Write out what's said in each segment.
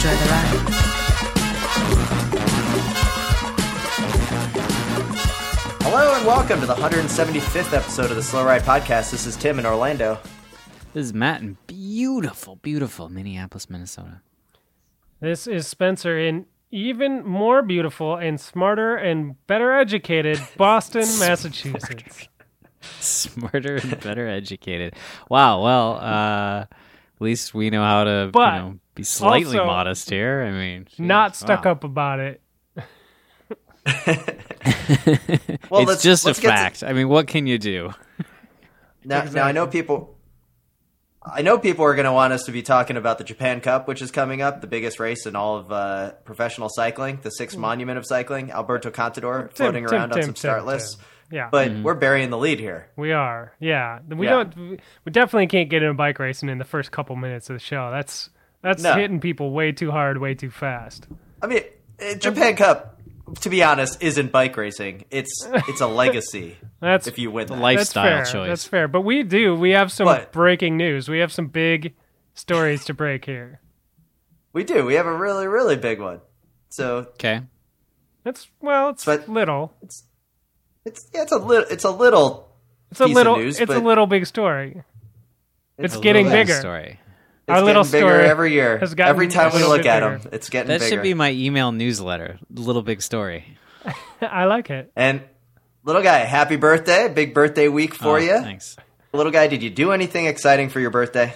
Enjoy the ride. Hello and welcome to the 175th episode of the Slow Ride Podcast. This is Tim in Orlando. This is Matt in beautiful, beautiful Minneapolis, Minnesota. This is Spencer in even more beautiful and smarter and better educated Boston, Massachusetts. Smarter and better educated. Wow. Well, uh, at least we know how to But you know, be slightly also modest here. I mean, geez, Not stuck wow. up about it. Well, it's let's- just let's a get to- fact. I mean, what can you do? Now, now I know people. I know people are going to want us to be talking about the Japan Cup, which is coming up, the biggest race in all of uh, professional cycling, the sixth monument of cycling. Alberto Contador floating Hmm. Tim, around on some Tim, start Tim. lists, Yeah, but we're burying the lead here. we are. Yeah, we Yeah. don't. We definitely can't get into bike racing in the first couple minutes of the show. That's that's No. hitting people way too hard, way too fast. I mean, uh, Japan Cup, to be honest, isn't bike racing. It's it's a legacy. That's if you win that. life- that's Lifestyle fair. choice. That's fair. But we do. We have some But- breaking news. We have some big stories to break here. we do. We have a really really big one. So Okay. It's well, it's But- little. it's it's yeah, it's a little it's a little It's a little. news, it's a little big story. It's, A getting bigger. Story. It's Our little getting bigger story every year. has gotten Every time we look at bigger. them, it's getting That bigger. should be my email newsletter. Little big story. I like it. and little guy, happy birthday! Big birthday week for Oh, you. Thanks. Little guy, did you do anything exciting for your birthday?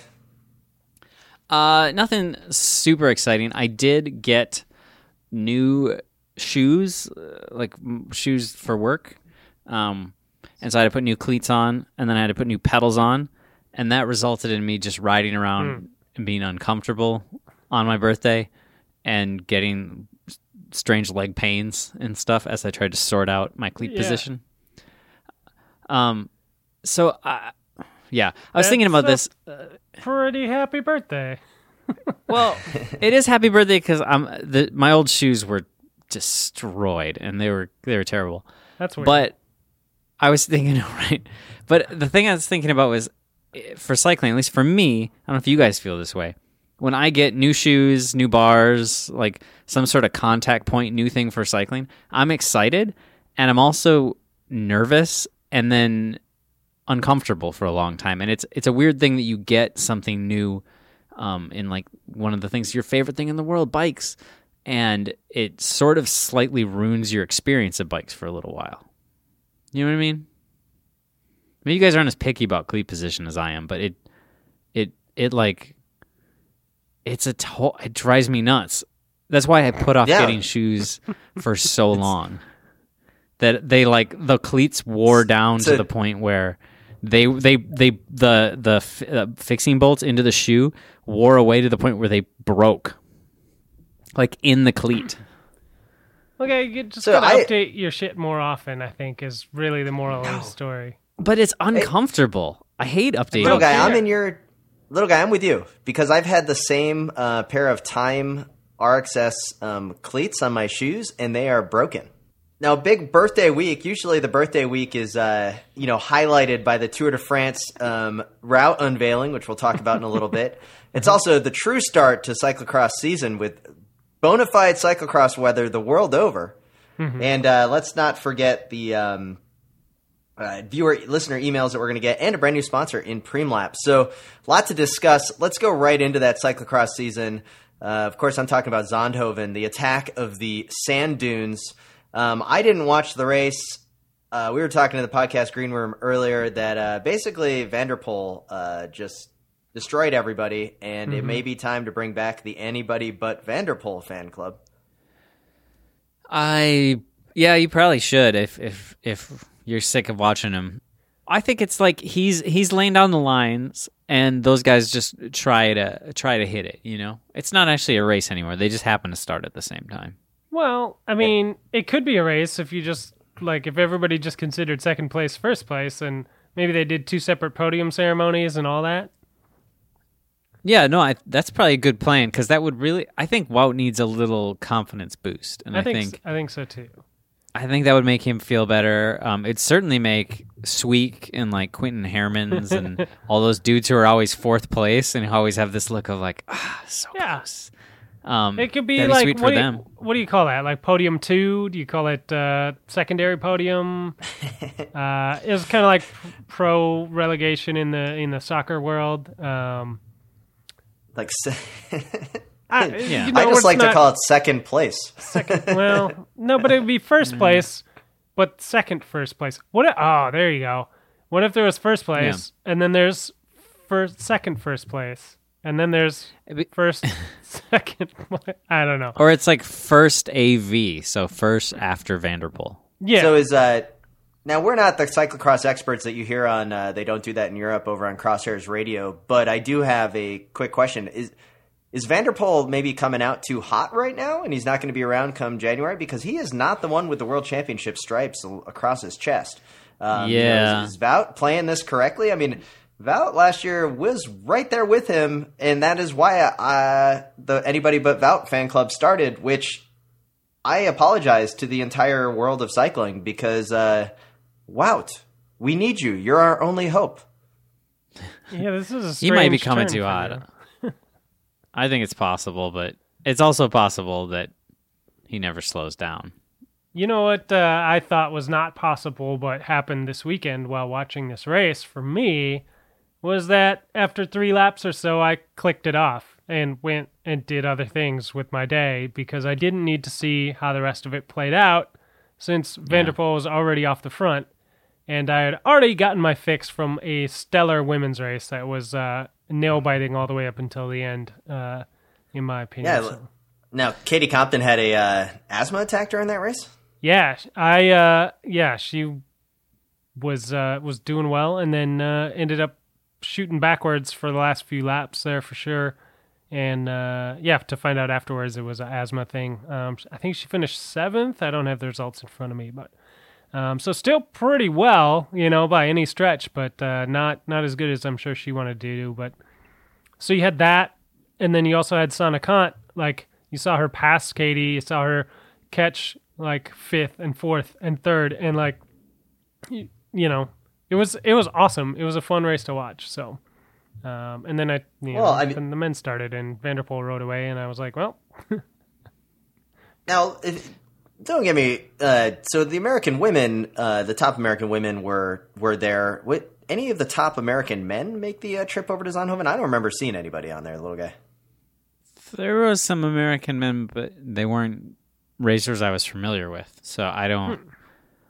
Uh, nothing super exciting. I did get new shoes, uh, like shoes for work. Um, and so I had to put new cleats on, and then I had to put new pedals on, and that resulted in me just riding around and being uncomfortable on my birthday, and getting strange leg pains and stuff as I tried to sort out my cleat Yeah. position. Um, so I, yeah, I was thinking about this. Pretty happy birthday. Well, it is happy birthday because I'm the my old shoes were destroyed and they were they were terrible. That's weird. But I was thinking right, but the thing I was thinking about was for cycling. At least for me, I don't know if you guys feel this way. When I get new shoes, new bars, like some sort of contact point, new thing for cycling, I'm excited and I'm also nervous and then uncomfortable for a long time. And it's it's a weird thing that you get something new um, in like one of the things your favorite thing in the world, bikes, and it sort of slightly ruins your experience of bikes for a little while. You know what I mean? I mean, you guys aren't as picky about cleat position as I am, but it, it, it like, it's a to- it drives me nuts. That's why I put off Yeah. getting shoes for so long. That they like the cleats wore down So- to the point where they they they the the f- uh, fixing bolts into the shoe wore away to the point where they broke, like in the cleat. okay, you just So gotta I- update your shit more often. I think is really the moral of the story. But it's uncomfortable. I hate updating. Little guy, care. I'm in your little guy. I'm with you because I've had the same uh, pair of Time RXS um, cleats on my shoes, and they are broken. Now, big birthday week. Usually, the birthday week is uh, you know highlighted by the Tour de France um, route unveiling, which we'll talk about in a little bit. It's also the true start to cyclocross season with bona fide cyclocross weather the world over. And uh, let's not forget the um, uh, viewer listener emails that we're going to get and a brand new sponsor in Premlap. So, lot to discuss. Let's go right into that cyclocross season. Uh, of course, I'm talking about Zonhoven, the attack of the sand dunes. Um, I didn't watch the race. Uh, we were talking to the podcast Green Room earlier that uh, basically Van der Poel uh, just destroyed everybody, and it may be time to bring back the anybody but Van der Poel fan club. I yeah, you probably should if if if you're sick of watching him. I think it's like he's he's laying down the lines and those guys just try to try to hit it. You know, it's not actually a race anymore. They just happen to start at the same time. Well, I mean, it could be a race if you just like if everybody just considered second place first place, and maybe they did two separate podium ceremonies and all that. Yeah, no, I, that's probably a good plan because that would really. I think Wout needs a little confidence boost, and I, I think think I think so too. I think that would make him feel better. Um, it'd certainly make Sweeck and like Quinten Hermans and all those dudes who are always fourth place and who always have this look of like, ah, so Yeah. close. Um, It could be that'd like sweet what for do, them. you, what do you call that? Like podium two? Do you call it uh, secondary podium? uh, it was kind of like pro relegation in the in the soccer world. Um, Like, se- I, Yeah. you know, I just it's like to call it second place. second. well, no, but it would be Mm. first place, but second first place. What? If, oh, there you go. What if there was first place and then there's first second first place and then there's first second? I don't know. Or it's like first AV, so first after Van der Poel. Yeah. So is uh now we're not the cyclocross experts that you hear on. Uh, they don't do that in Europe over on Crosshairs Radio. But I do have a quick question: Is is Van der Poel maybe coming out too hot right now, and he's not going to be around come January because he is not the one with the world championship stripes across his chest. Um, you know, Yeah. is, is Vout playing this correctly? I mean. Vout last year was right there with him, and that is why uh, the anybody but Vout fan club started, which I apologize to the entire world of cycling because, uh, Wout, we need you. You're our only hope. yeah, this is a He might be coming too hot. I think it's possible, but it's also possible that he never slows down. You know what uh, I thought was not possible, but happened this weekend while watching this race for me was that after three laps or so, I clicked it off and went and did other things with my day because I didn't need to see how the rest of it played out since Van der Poel was already off the front. And I had already gotten my fix from a stellar women's race that was uh, nail biting all the way up until the end, uh, in my opinion. Yeah. So- Now, Katie Compton had a uh, asthma attack during that race. Yeah, I uh yeah, she was uh was doing well and then uh ended up shooting backwards for the last few laps there for sure. And uh yeah, to find out afterwards it was an asthma thing. Um I think she finished 7th. I don't have the results in front of me, but um so still pretty well, you know, by any stretch, but uh not not as good as I'm sure she wanted to do, but so you had that and then you also had Sanne Cant like you saw her pass Katie, you saw her catch like fifth and fourth and third and like you, you know it was it was awesome. It was a fun race to watch so um and then i you know, Well, I mean- the men started and Van der Poel rode away and i was like well Now, if, don't get me. Uh, so the American women, uh, the top American women were were there. What, any of the top American men make the uh, trip over to Zonhoven? I don't remember seeing anybody on there, little guy. There was some American men, but they weren't racers I was familiar with. So I don't,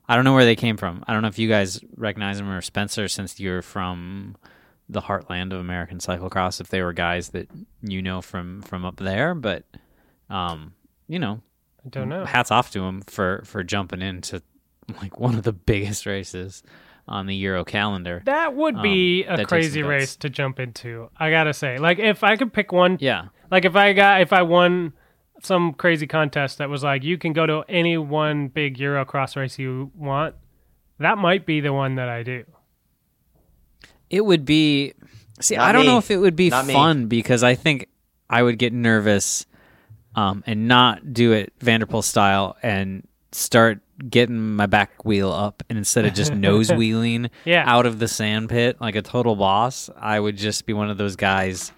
I don't know where they came from. I don't know if you guys recognize them or Spencer, since you're from the heartland of American cyclocross. If they were guys that you know from from up there, but um, you know, i don't know hats off to him for for jumping into like one of the biggest races on the Euro calendar. that would be Um, a crazy race to jump into i gotta say like if i could pick one Yeah, like if i got if i won some crazy contest that was like you can go to any one big euro cross race you want that might be the one that i do It would be. See, Not I don't me. know if it would be Not me. fun because I think I would get nervous um, and not do it Van der Poel style and start getting my back wheel up and instead of just nose wheeling Yeah. out of the sand pit like a total boss, I would just be one of those guys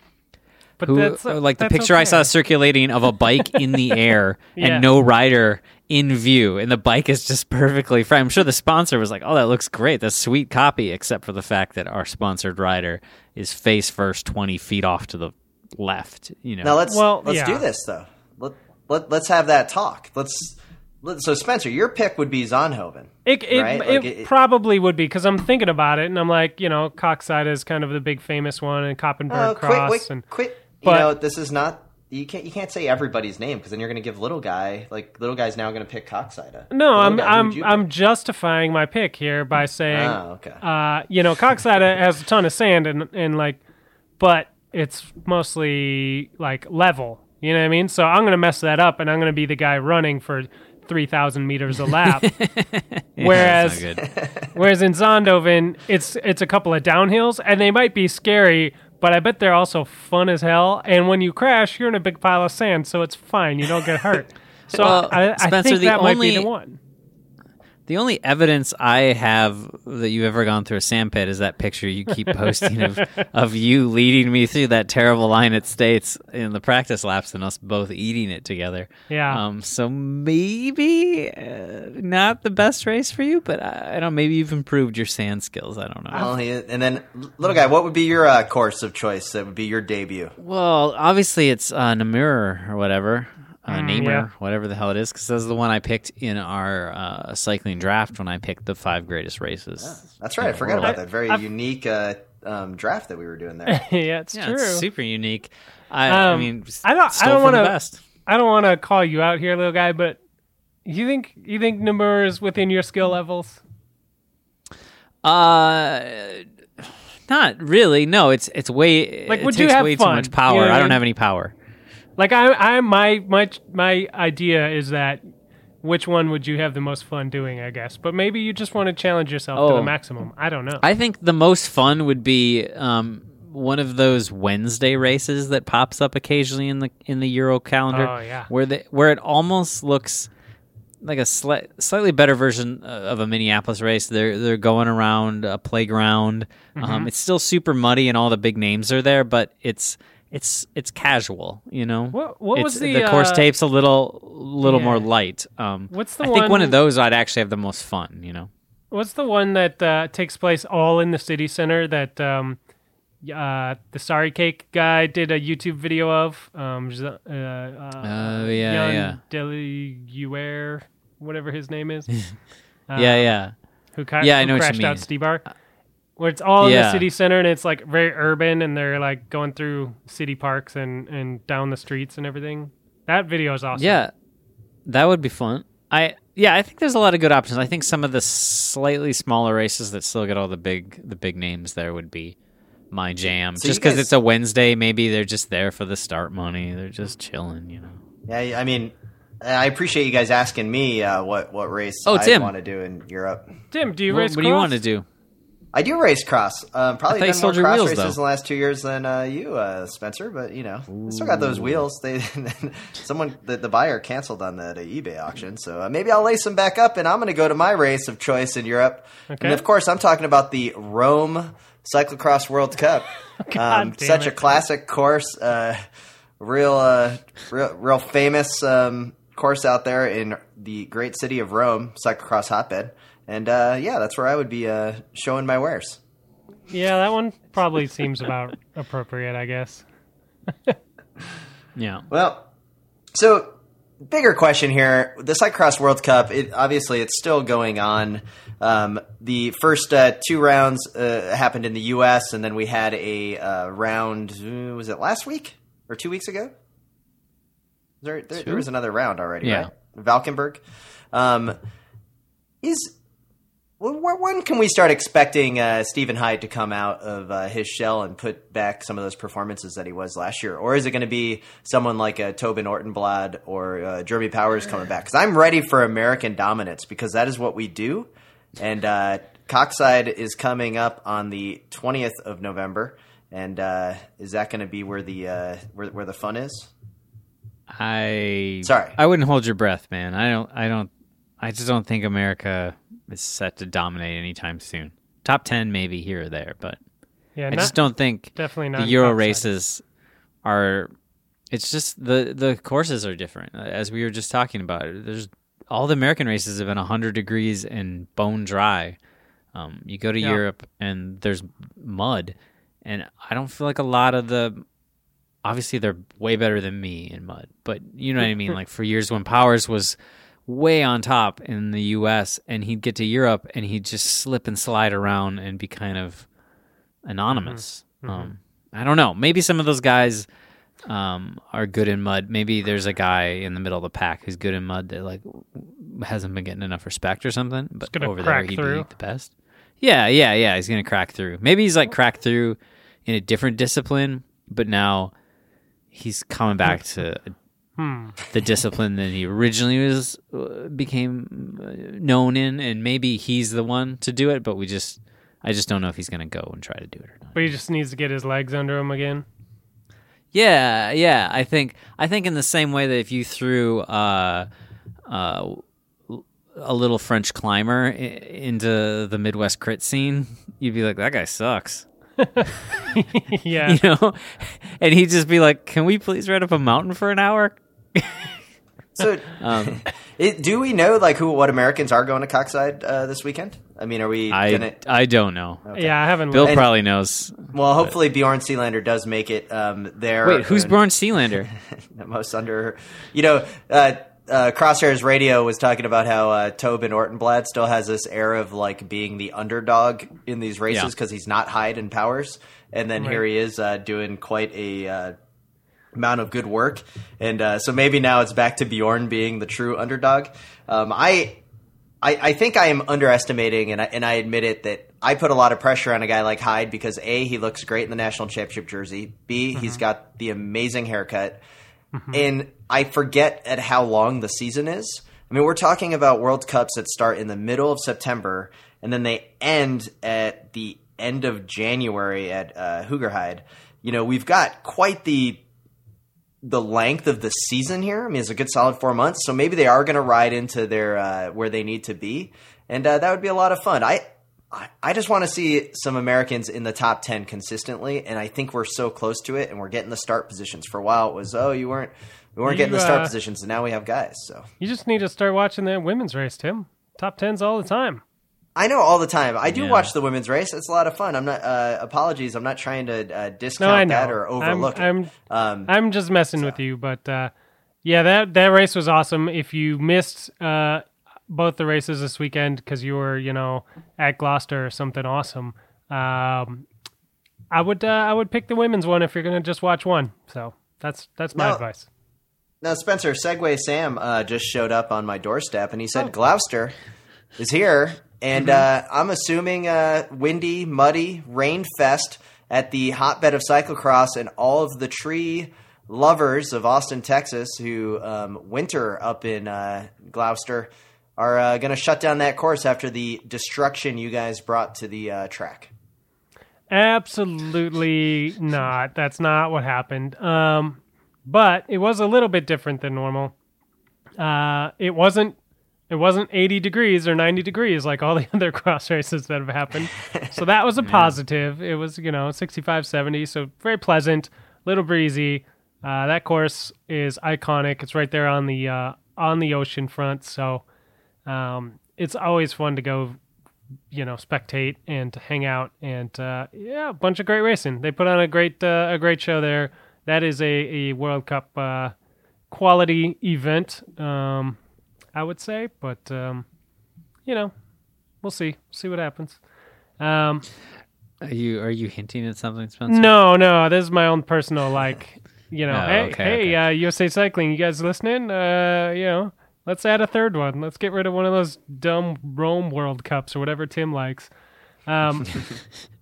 but who that's like the that's picture I saw circulating of a bike in the air Yeah. and no rider in view and the bike is just perfectly fine. I'm sure the sponsor was like, "Oh, that looks great. That's sweet copy," except for the fact that our sponsored rider is face first 20 feet off to the left, you know. Now let's Well, let's yeah. do this though. Let, let let's have that talk. Let's. Let, so Spencer, your pick would be Zonhoven. It it, right? it, Like, it- probably would be because I'm thinking about it and I'm like, you know, Koksijde is kind of the big famous one and Koppenberg Oh, Cross quit, wait, and quit. but- you know, this is not. You can't. You can't say everybody's name because then you're going to give little guy like little guy's now going to pick Koksijde. no, Little I'm guy, I'm I'm justifying my pick here by saying, Oh, okay. uh, you know, Koksijde has a ton of sand and and like but it's mostly like level. You know what I mean? So I'm gonna mess that up, and I'm gonna be the guy running for three thousand meters a lap. whereas, That's good. whereas in Zonhoven, it's it's a couple of downhills, and they might be scary, but I bet they're also fun as hell. And when you crash, you're in a big pile of sand, so it's fine. You don't get hurt. So Well, I, I Spencer, think the that might be the one. The only evidence I have that you've ever gone through a sandpit is that picture you keep posting of, of you leading me through that terrible line at States in the practice laps and us both eating it together. Yeah. Um. So maybe uh, not the best race for you, but I, I don't. Maybe you've improved your sand skills. I don't know. Well, and then, little guy, what would be your uh, course of choice? That would be your debut. Well, obviously it's uh, Namur or whatever, uh, Namer, yeah. whatever the hell it is, because that's the one I picked in our uh, cycling draft when I picked the five greatest races. That's right. I forgot about that very I've- unique uh, um, draft that we were doing there. yeah, it's Yeah, true. it's super unique. I, I Um, mean, I don't- I stole don't the wanna- best. I don't want to call you out here, little guy, but you think you think Namur is within your skill levels? Uh, not really. No, it's it's way. Like, it would you have way fun? too much You power. know I I don't mean? have any power. Like I, I, my, my, my idea is that which one would you have the most fun doing? I guess, but maybe you just want to challenge yourself to Oh. the maximum. I don't know. I think the most fun would be um, one of those Wednesday races that pops up occasionally in the in the Euro calendar. Oh, yeah. where the where it almost looks like a sli- slightly better version of a Minneapolis race. They're they're going around a playground. Mm-hmm. Um, it's still super muddy and all the big names are there, but it's it's it's casual. You know, What- what was the, course uh, tape's a little little more light. Um, What's the I think one one- of those I'd actually have the most fun. You know. What's the one that uh, takes place all in the city center that um, uh, the Sorry Cake guy did a YouTube video of? Um, uh, uh, Oh, yeah, yeah. Deliguer, whatever his name is. Uh, yeah, yeah. who, ca- Yeah, I know what you crashed out mean. Steve Bar. Where it's all in the city center and it's like very urban and they're like going through city parks and, and down the streets and everything. That video is awesome. Yeah, that would be fun. I yeah, I think there's a lot of good options. I think some of the slightly smaller races that still get all the big the big names there would be my jam. So just because guys- it's a Wednesday, maybe they're just there for the start money. They're just chilling, you know. Yeah, I mean, I appreciate you guys asking me uh, what what race Oh, I Tim. want to do in Europe. Tim, do you What, race what do you want to do? I do race cross. Um, probably I thought you done more cross wheels, races though. in the last two years than uh, you, uh, Spencer. But you know, I still got those wheels. They someone the, the buyer canceled on the, the eBay auction, so uh, maybe I'll lace them back up, and I'm going to go to my race of choice in Europe. Okay. And of course, I'm talking about the Rome Cyclocross World Cup. um, damn such it. a classic course, uh, real, uh, real, real famous um, course out there in the great city of Rome, cyclocross hotbed. And uh, yeah, that's where I would be uh, showing my wares. Yeah, that one probably seems about appropriate, I guess. Yeah. Well, so bigger question here: the Cyclocross World Cup. It obviously it's still going on. Um, the first uh, two rounds uh, happened in the U.S., and then we had a uh, round. Was it last week or two weeks ago? There, there, there was another round already, Yeah. right? Valkenburg. Um, is wh- wh- when can we start expecting uh, Stephen Hyde to come out of uh, his shell and put back some of those performances that he was last year, or is it going to be someone like uh, Tobin Ortenblad or uh, Jeremy Powers coming back? Because I'm ready for American dominance because that is what we do, and uh, Koksijde is coming up on the 20th of November, and uh, is that going to be where the uh, where, where the fun is? I Sorry. I wouldn't hold your breath, man. I don't. I don't. I just don't think America is set to dominate anytime soon. Top ten, maybe here or there, but Yeah, I not, just don't think definitely not the Euro topside. races are. It's just the the courses are different, as we were just talking about. There's all the American races have been hundred degrees and bone dry. Um, you go to Yeah. Europe and there's mud, and I don't feel like a lot of the. Obviously, they're way better than me in mud, but you know what I mean. Like for years when Powers was way on top in the U.S. and he'd get to Europe and he'd just slip and slide around and be kind of anonymous. Um, I don't know. Maybe some of those guys um, are good in mud. Maybe there's a guy in the middle of the pack who's good in mud that like hasn't been getting enough respect or something. But over there, he'd through. be the best. Yeah, yeah, yeah. He's gonna crack through. Maybe he's like cracked through in a different discipline, but now he's coming back to Hmm. the discipline that he originally was uh, became uh, known in, and maybe he's the one to do it. But we just, I just don't know if he's going to go and try to do it or not. But he just needs to get his legs under him again. Yeah, yeah. I think I think in the same way that if you threw uh, uh, a little French climber i- into the Midwest crit scene, you'd be like, that guy sucks. yeah. You know, and he'd just be like, "Can we please ride up a mountain for an hour?" So, Um, it, do we know like who what Americans are going to Koksijde uh, this weekend? I mean, are we I gonna? I don't know. Yeah, I haven't. Bill. And- probably knows. Well, hopefully Bjorn Selander does make it um, there. Wait, who's and- Bjorn Selander? most under? You know, uh, uh, Crosshairs Radio was talking about how uh, Tobin Ortenblad still has this air of like being the underdog in these races Yeah. because he's not Hyde in powers, and then here he is uh, doing quite a. Uh, amount of good work, and uh, so maybe now it's back to Bjorn being the true underdog. Um, I, I, I think I am underestimating, and I, and I admit it that I put a lot of pressure on a guy like Hyde because a he looks great in the national championship jersey. B he's got the amazing haircut, and I forget at how long the season is. I mean, we're talking about World Cups that start in the middle of September, and then they end at the end of January at uh, Hoogerheide. You know, we've got quite the the length of the season here. I mean, it's a good solid four months, so maybe they are going to ride into their uh, where they need to be, and uh, that would be a lot of fun. I I, just want to see some Americans in the top ten consistently, and I think we're so close to it, and we're getting the start positions. For a while, it was oh you weren't we weren't You, getting the start uh, positions, and now we have guys. So You just need to start watching the women's race, Tim. Top tens all the time. I know all the time. I do Yeah. watch the women's race. It's a lot of fun. I'm not. Uh, apologies. I'm not trying to uh, discount know. that or I'm- overlook I'm, it. Um, I'm just messing with you, but uh, yeah, that that race was awesome. If you missed uh, both the races this weekend because you were, you know, at Gloucester or something awesome, um, I would uh, I would pick the women's one if you're gonna just watch one. So that's that's my No. advice. Now, Spencer, Segway Sam uh, just showed up on my doorstep, and he Oh. said Gloucester is here, and Mm-hmm. uh, I'm assuming uh, windy, muddy, rain fest at the hotbed of cyclocross, and all of the tree lovers of Austin, Texas, who um, winter up in uh, Gloucester, are uh, going to shut down that course after the destruction you guys brought to the uh, track. Absolutely not. That's not what happened. Um, but it was a little bit different than normal. Uh, it wasn't. It wasn't 80 degrees or 90 degrees like all the other cross races that have happened. So that was a positive. It was, you know, 65, 70. So very pleasant, little breezy. Uh, that course is iconic. It's right there on the uh, on the ocean front. So um, it's always fun to go you know spectate and to hang out and uh, yeah a bunch of great racing they put on a great uh, a great show there that is a, a world cup uh, quality event um, i would say but um, you know we'll see see what happens um, Are you are you hinting at something, Spencer? no no this is my own personal like you know Oh, hey okay, hey okay. Uh, usa cycling you guys listening uh, you know let's add a third one let's get rid of one of those dumb rome world cups or whatever tim likes um,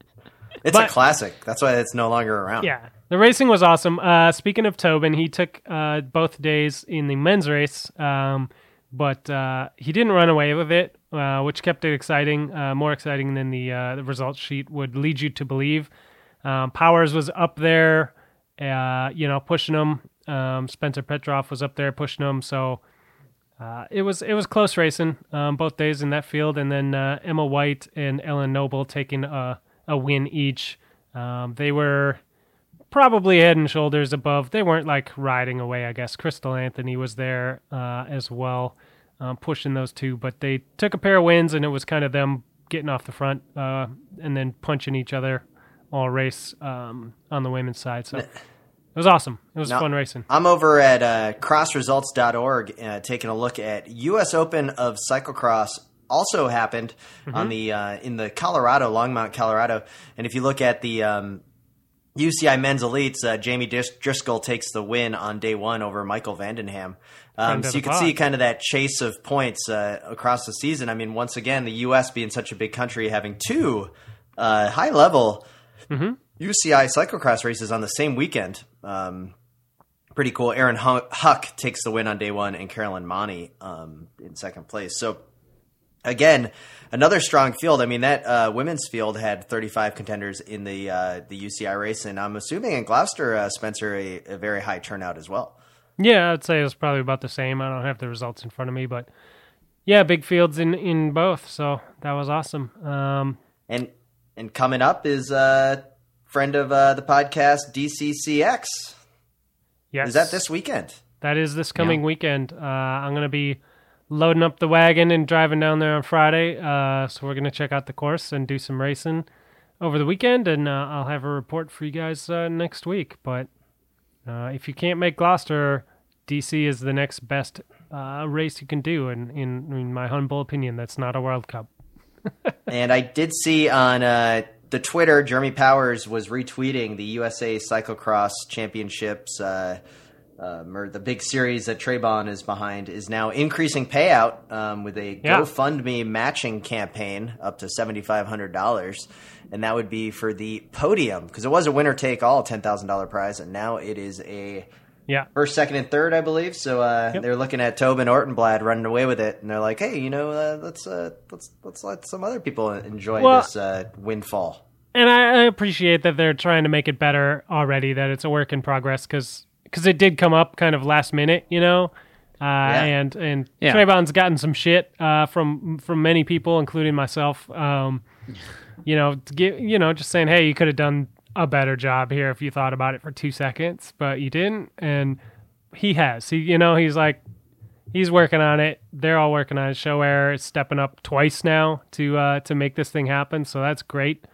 It's a classic. That's why it's no longer around. Yeah, the racing was awesome. Uh, speaking of Tobin, he took uh, both days in the men's race, um, but uh, he didn't run away with it, uh, which kept it exciting, uh, more exciting than the uh, the results sheet would lead you to believe. Um, Powers was up there, uh, you know, pushing him. Um, Spencer Petrov was up there pushing him. So uh, it was it was close racing um, both days in that field, and then uh, Emma White and Ellen Noble taking a a win each. Um, they were probably head and shoulders above. They weren't like riding away. I guess Crystal Anthony was there uh, as well, um, pushing those two. But they took a pair of wins, and it was kind of them getting off the front uh, and then punching each other all race um, on the women's side. So it was awesome. It was Now- fun racing. I'm over at uh, crossresults.org uh, taking a look at U.S. Open of cyclocross. Also happened on the uh, in the Colorado Longmont, Colorado, and if you look at the um, UCI Men's Elites, uh, Jamie Driscoll takes the win on day one over Michael van den Ham. Um, so you can see kind of that chase of points uh, across the season. I mean, once again, the U.S. being such a big country, having two uh, high level UCI cyclocross races on the same weekend. Um, pretty cool. Erin Huck takes the win on day one, and Carolyn Monty um, in second place. So again, another strong field. I mean, that uh, women's field had 35 contenders in the uh, the UCI race, and I'm assuming in Gloucester, uh, Spencer, a, a very high turnout as well. Yeah, I'd say it was probably about the same. I don't have the results in front of me, but yeah, big fields in in both. So that was awesome. Um, And and coming up is a friend of uh, the podcast, DCCX. yes, Is that this weekend? That is this coming weekend. Uh, I'm going to be loading up the wagon and driving down there on Friday. Uh, so we're to check out the course and do some racing over the weekend, and uh, I'll have a report for you guys uh, next week. But uh, if you can't make Gloucester, DC is the next best uh, race you can do, in, in in my humble opinion. That's not a World Cup. and I did see on uh, the Twitter, Jeremy Powers was retweeting the USA Cyclocross Championships. Uh, um, or the big series that Trayvon is behind is now increasing payout um, with a Yeah. GoFundMe matching campaign up to seventy five hundred dollars, and that would be for the podium because it was a winner take all ten thousand dollar prize, and now it is a Yeah, first, second, and third, I believe. So uh, Yep. they're looking at Tobin Ortenblad running away with it, and they're like, "Hey, you know, uh, let's uh, let's let's let some other people enjoy Well- this uh, windfall." and I, I appreciate that they're trying to make it better already. That it's a work in progress because it did come up kind of last minute, you know. Uh, and and Yeah. Trayvon's gotten some shit uh, from from many people, including myself. Um, you know, to get, you know, just saying, hey, you could have done a better job here if you thought about it for two seconds, but you didn't. And he has. He, you know, he's like, he's working on it. They're all working on it. Show Air is stepping up twice now to uh, to make this thing happen. So that's great.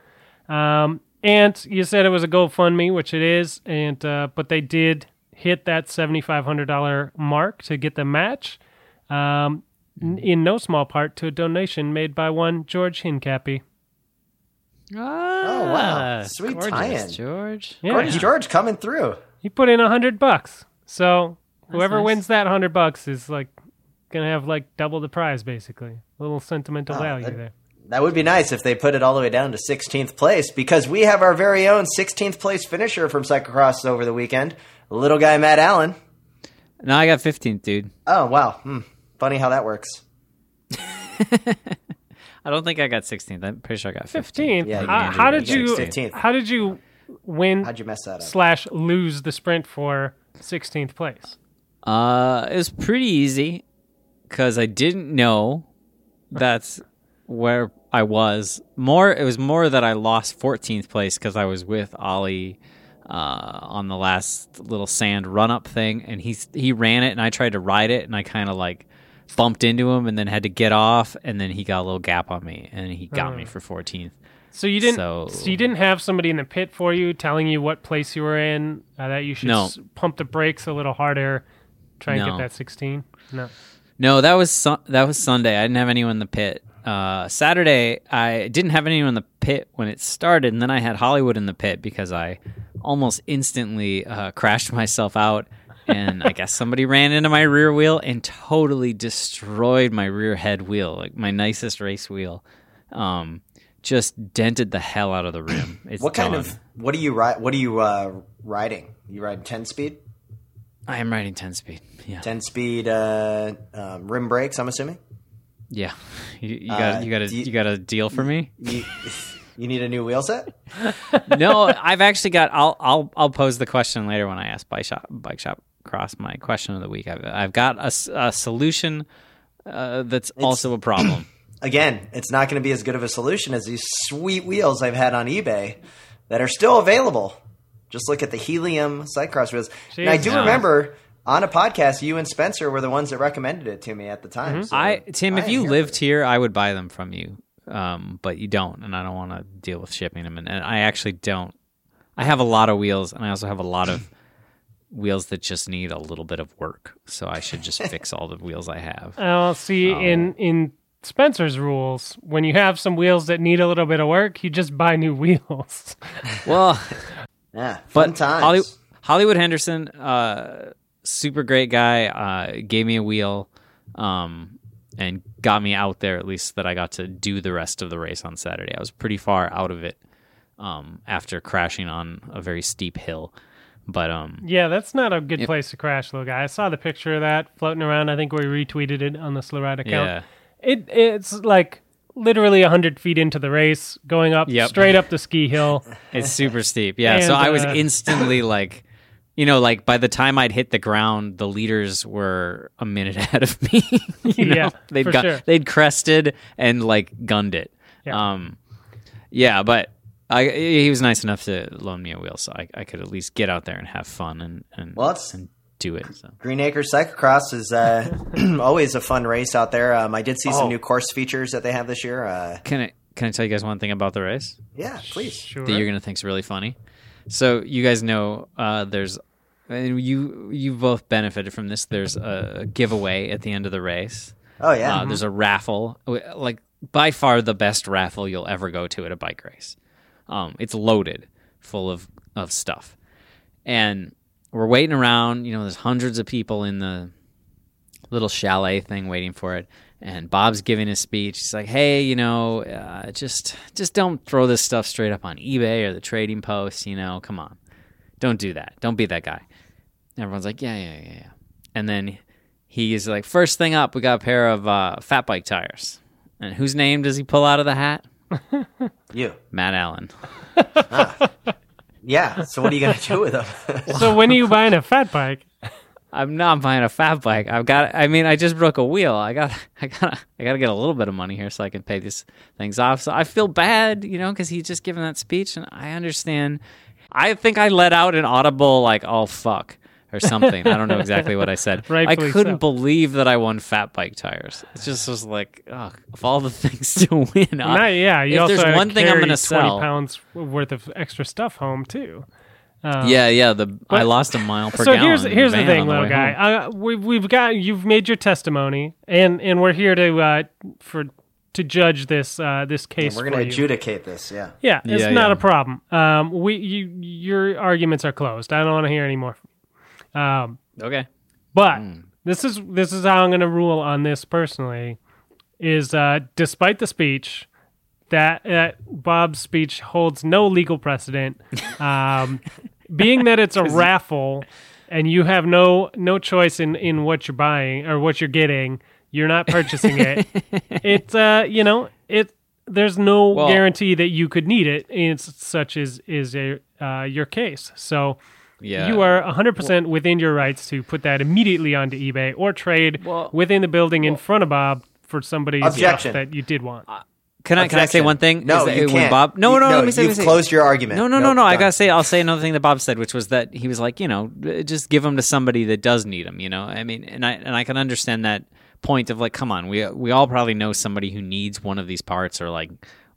Um, and you said it was a GoFundMe, which it is, and uh, but they did hit that seventy five hundred dollar mark to get the match. Um, n- in no small part to a donation made by one George Hincapie. Oh wow. Sweet gorgeous, tie-in. George. Yeah, Gorgeous George coming through. he put in a hundred bucks. So whoever nice. wins that hundred bucks is like gonna have like double the prize, basically. A little sentimental Oh, value that- there. That would be nice if they put it all the way down to 16th place because we have our very own 16th place finisher from Cyclocross over the weekend, little guy Matt Allen. No, I got 15th, dude. Oh wow, hmm. funny how that works. I don't think I got 16th. I'm pretty sure I got 15th. Fifteenth. Yeah, how, did. how You did you? 15th. How did you win How'd you mess that up? slash lose the sprint for sixteenth place? Uh, it was pretty easy because I didn't know that's where I was. More, it was more that I lost 14th place because I was with Ollie uh, on the last little sand run up thing, and he he ran it, and I tried to ride it, and I kind of like bumped into him, and then had to get off, and then he got a little gap on me, and he got me for 14th. So you didn't. So- So, you didn't have somebody in the pit for you telling you what place you were in. Uh, that you should No. s- pump the brakes a little harder. Try and No. get that sixteen. No. No, that was sun- that was Sunday. I didn't have anyone in the pit. Uh, Saturday, I didn't have anyone in the pit when it started, and then I had Hollywood in the pit because I almost instantly uh, crashed myself out, and I guess somebody ran into my rear wheel and totally destroyed my rear head wheel, like my nicest race wheel. Um, just dented the hell out of the rim. It's What kind done. of what are you What are you uh, riding? You ride 10 speed, I am riding ten speed. Yeah, 10 speed uh, um, rim brakes. I'm assuming. Yeah. You, you got Uh, you got a you- you got a deal for me? You, you need a new wheel set. no, I've actually got. I'll I'll I'll pose the question later when I ask bike shop bike shop cross my question of the week. I've I've got a, a solution uh, that's also a problem. Again, it's not going to be as good of a solution as these sweet wheels I've had on eBay that are still available. Just look at the Helium Cycross wheels. And I do Jesus. remember on a podcast, you and Spencer were the ones that recommended it to me at the time. So I Tim, if I am you here lived it. here, I would buy them from you. Um, but you don't, and I don't want to deal with shipping them. And, and I actually don't. I have a lot of wheels, and I also have a lot of wheels that just need a little bit of work. So I should just fix all the wheels I have. I'll see in in Spencer's rules. When you have some wheels that need a little bit of work, you just buy new wheels. Well, yeah, fun but times. Holly, Hollywood Henderson, uh, super great guy, uh, gave me a wheel, um, and got me out there at least that I got to do the rest of the race on Saturday. I was pretty far out of it, um, after crashing on a very steep hill. But um, Yeah, that's not a good place to crash, little guy. I saw the picture of that floating around. I think we retweeted it on the Slow Ride account. yeah, It it's like literally hundred feet into the race, going up Yep. straight up the ski hill. it's super steep. Yeah, so I was uh, instantly like, you know, like by the time I'd hit the ground, the leaders were a minute ahead of me. you know? Yeah, they'd for got sure. they'd crested and like gunned it. Yeah. Um, yeah, but I he was nice enough to loan me a wheel, so I, I could at least get out there and have fun and and, Well, and do it. So. Green Acres Cyclocross is uh, always a fun race out there. Um, I did see some Oh. new course features that they have this year. Uh, Can I can I tell you guys one thing about the race? yeah, please. Sure. that you're gonna think's really funny. So you guys know uh, there's and you you both benefited from this. There's a giveaway at the end of the race. Oh yeah, Uh, there's a raffle, like by far the best raffle you'll ever go to at a bike race. Um, it's loaded full of of stuff, and we're waiting around. You know, there's hundreds of people in the little chalet thing waiting for it. And Bob's giving his speech. He's like, "Hey, you know, uh, just just don't throw this stuff straight up on eBay or the trading post. You know, come on, don't do that. Don't be that guy." Everyone's like, "Yeah, yeah, yeah, yeah." And then he's like, first thing up, we got a pair of uh, fat bike tires. And whose name does he pull out of the hat? you. Matt Allen. Yeah. So what are you gonna do with them? so when are you buying a fat bike? I'm not buying a fat bike. I've got. I mean, I just broke a wheel. I got. I got. I got to get a little bit of money here so I can pay these things off. So I feel bad, you know, because he's just giving that speech, and I understand. I think I let out an audible like "oh fuck" or something. I don't know exactly what I said. I couldn't so. believe that I won fat bike tires. It just was like, oh, of all the things to win, I- Not, yeah, you if also there's one thing I'm gonna 20 sell, pounds worth of extra stuff home too. Um, yeah, yeah. The I lost a mile per so gallon. here's here's the van thing, the little guy. Uh, we, we've got you've made your testimony, and and we're here to uh, for to judge this uh, this case. We're gonna adjudicate this. Yeah. Yeah, it's Yeah, not yeah. a problem. Um, we you your arguments are closed. I don't want to hear any more. Um, Okay. but Hmm. this is this is how I'm going to rule on this personally. Is uh, despite the speech, that that Bob's speech holds no legal precedent. Um, being that it's a raffle, and you have no no choice in in what you're buying or what you're getting, you're not purchasing it. it's uh you know it. There's no Well- guarantee that you could need it. It's such as is a, uh, your case. So Yeah. you are 100% within your rights to put that immediately onto eBay or trade Well- within the building in front of Bob for somebody's stuff Objection. that you did want. Can I can I say one thing? No, that you can't. Bob, no, You- no, no, Let me say, you've say- closed your argument. No, no, Nope, no, no. I gotta say, I'll say another thing that Bob said, which was that he was like, you know, uh, just give them to somebody that does need them. You know, I mean, and I and I can understand that point of like, come on, we we all probably know somebody who needs one of these parts or like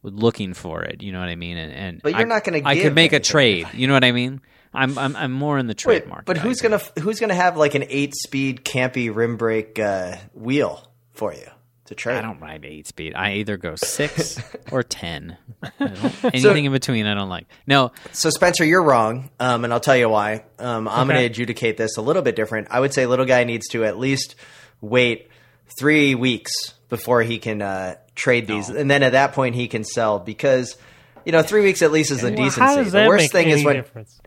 looking for it. You know what I mean? And, and But you're I- not gonna I could make a trade. You know what I mean? I'm I'm I'm more in the Wait, trademark. but who's gonna who's gonna have like an eight speed campy rim brake uh, wheel for you to trade? I don't ride eight speed. I either go six or ten. Anything in between, I don't like. No, So Spencer, you're wrong, um, and I'll tell you why. Um, I'm going to adjudicate this a little bit different. I would say little guy needs to at least wait three weeks before he can uh, trade these, and then at that point he can sell because you know three weeks at least is a Well, decency. how does the worst make thing any is when difference?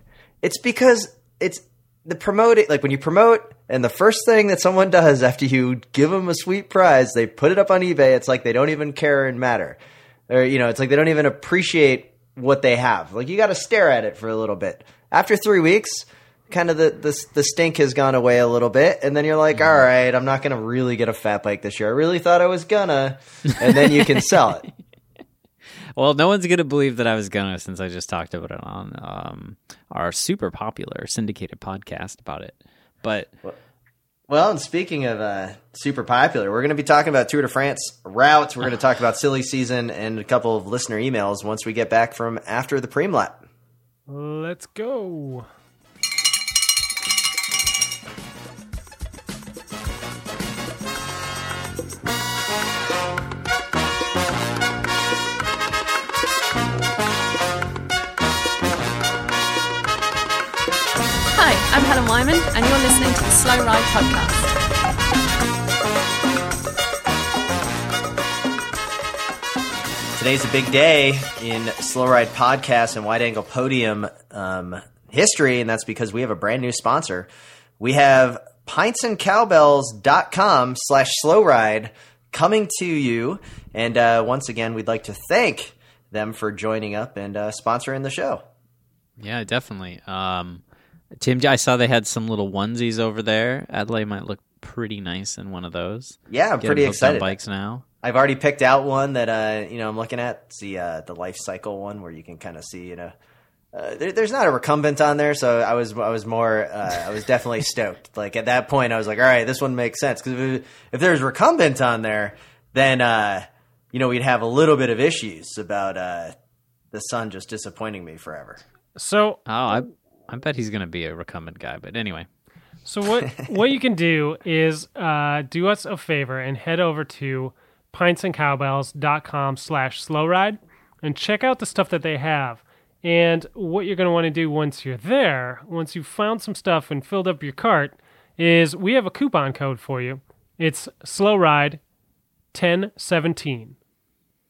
it's because it's the promoting like when you promote and the first thing that someone does after you give them a sweet prize they put it up on ebay. It's like they don't even care and matter. Or you know it's like they don't even appreciate what they have. Like you got to stare at it for a little bit. After three weeks kind of the, the the stink has gone away a little bit and then you're like all right i'm not gonna really get a fat bike this year i really thought i was gonna and then you can sell it Well, no one's gonna believe that I was gonna since I just talked about it on um, our super popular syndicated podcast about it. But Well, and speaking of uh, super popular, we're going to be talking about Tour de France routes. We're going to talk about silly season and a couple of listener emails once we get back from after the preem lap. Let's go. I'm Helen Wyman, and you're listening to the Slow Ride Podcast. today's a big day in Slow Ride Podcast and Wide Angle Podium um, history, and that's because we have a brand new sponsor. We have pintsandcowbells.com slash slow ride coming to you. And uh, once again, we'd like to thank them for joining up and uh, sponsoring the show. Yeah, definitely. Um, Tim, I saw they had some little onesies over there. Adelaide might look pretty nice in one of those. Yeah, I'm Getting pretty excited. Bikes now. I've already picked out one that uh, you know I'm looking at. It's the uh, the life cycle one where you can kind of see you know. Uh, there, there's not a recumbent on there, so I was I was more uh, I was definitely stoked. Like at that point, I was like, all right, this one makes sense because if, if there's recumbent on there, then uh, you know we'd have a little bit of issues about uh, the sun just disappointing me forever. So Oh, I, I bet he's going to be a recumbent guy. But anyway, So what what you can do is uh, do us a favor and head over to pintsandcowbells.com slash slow ride and check out the stuff that they have. And what you're going to want to do once you're there, once you've found some stuff and filled up your cart, is we have a coupon code for you. It's slow ride 1017.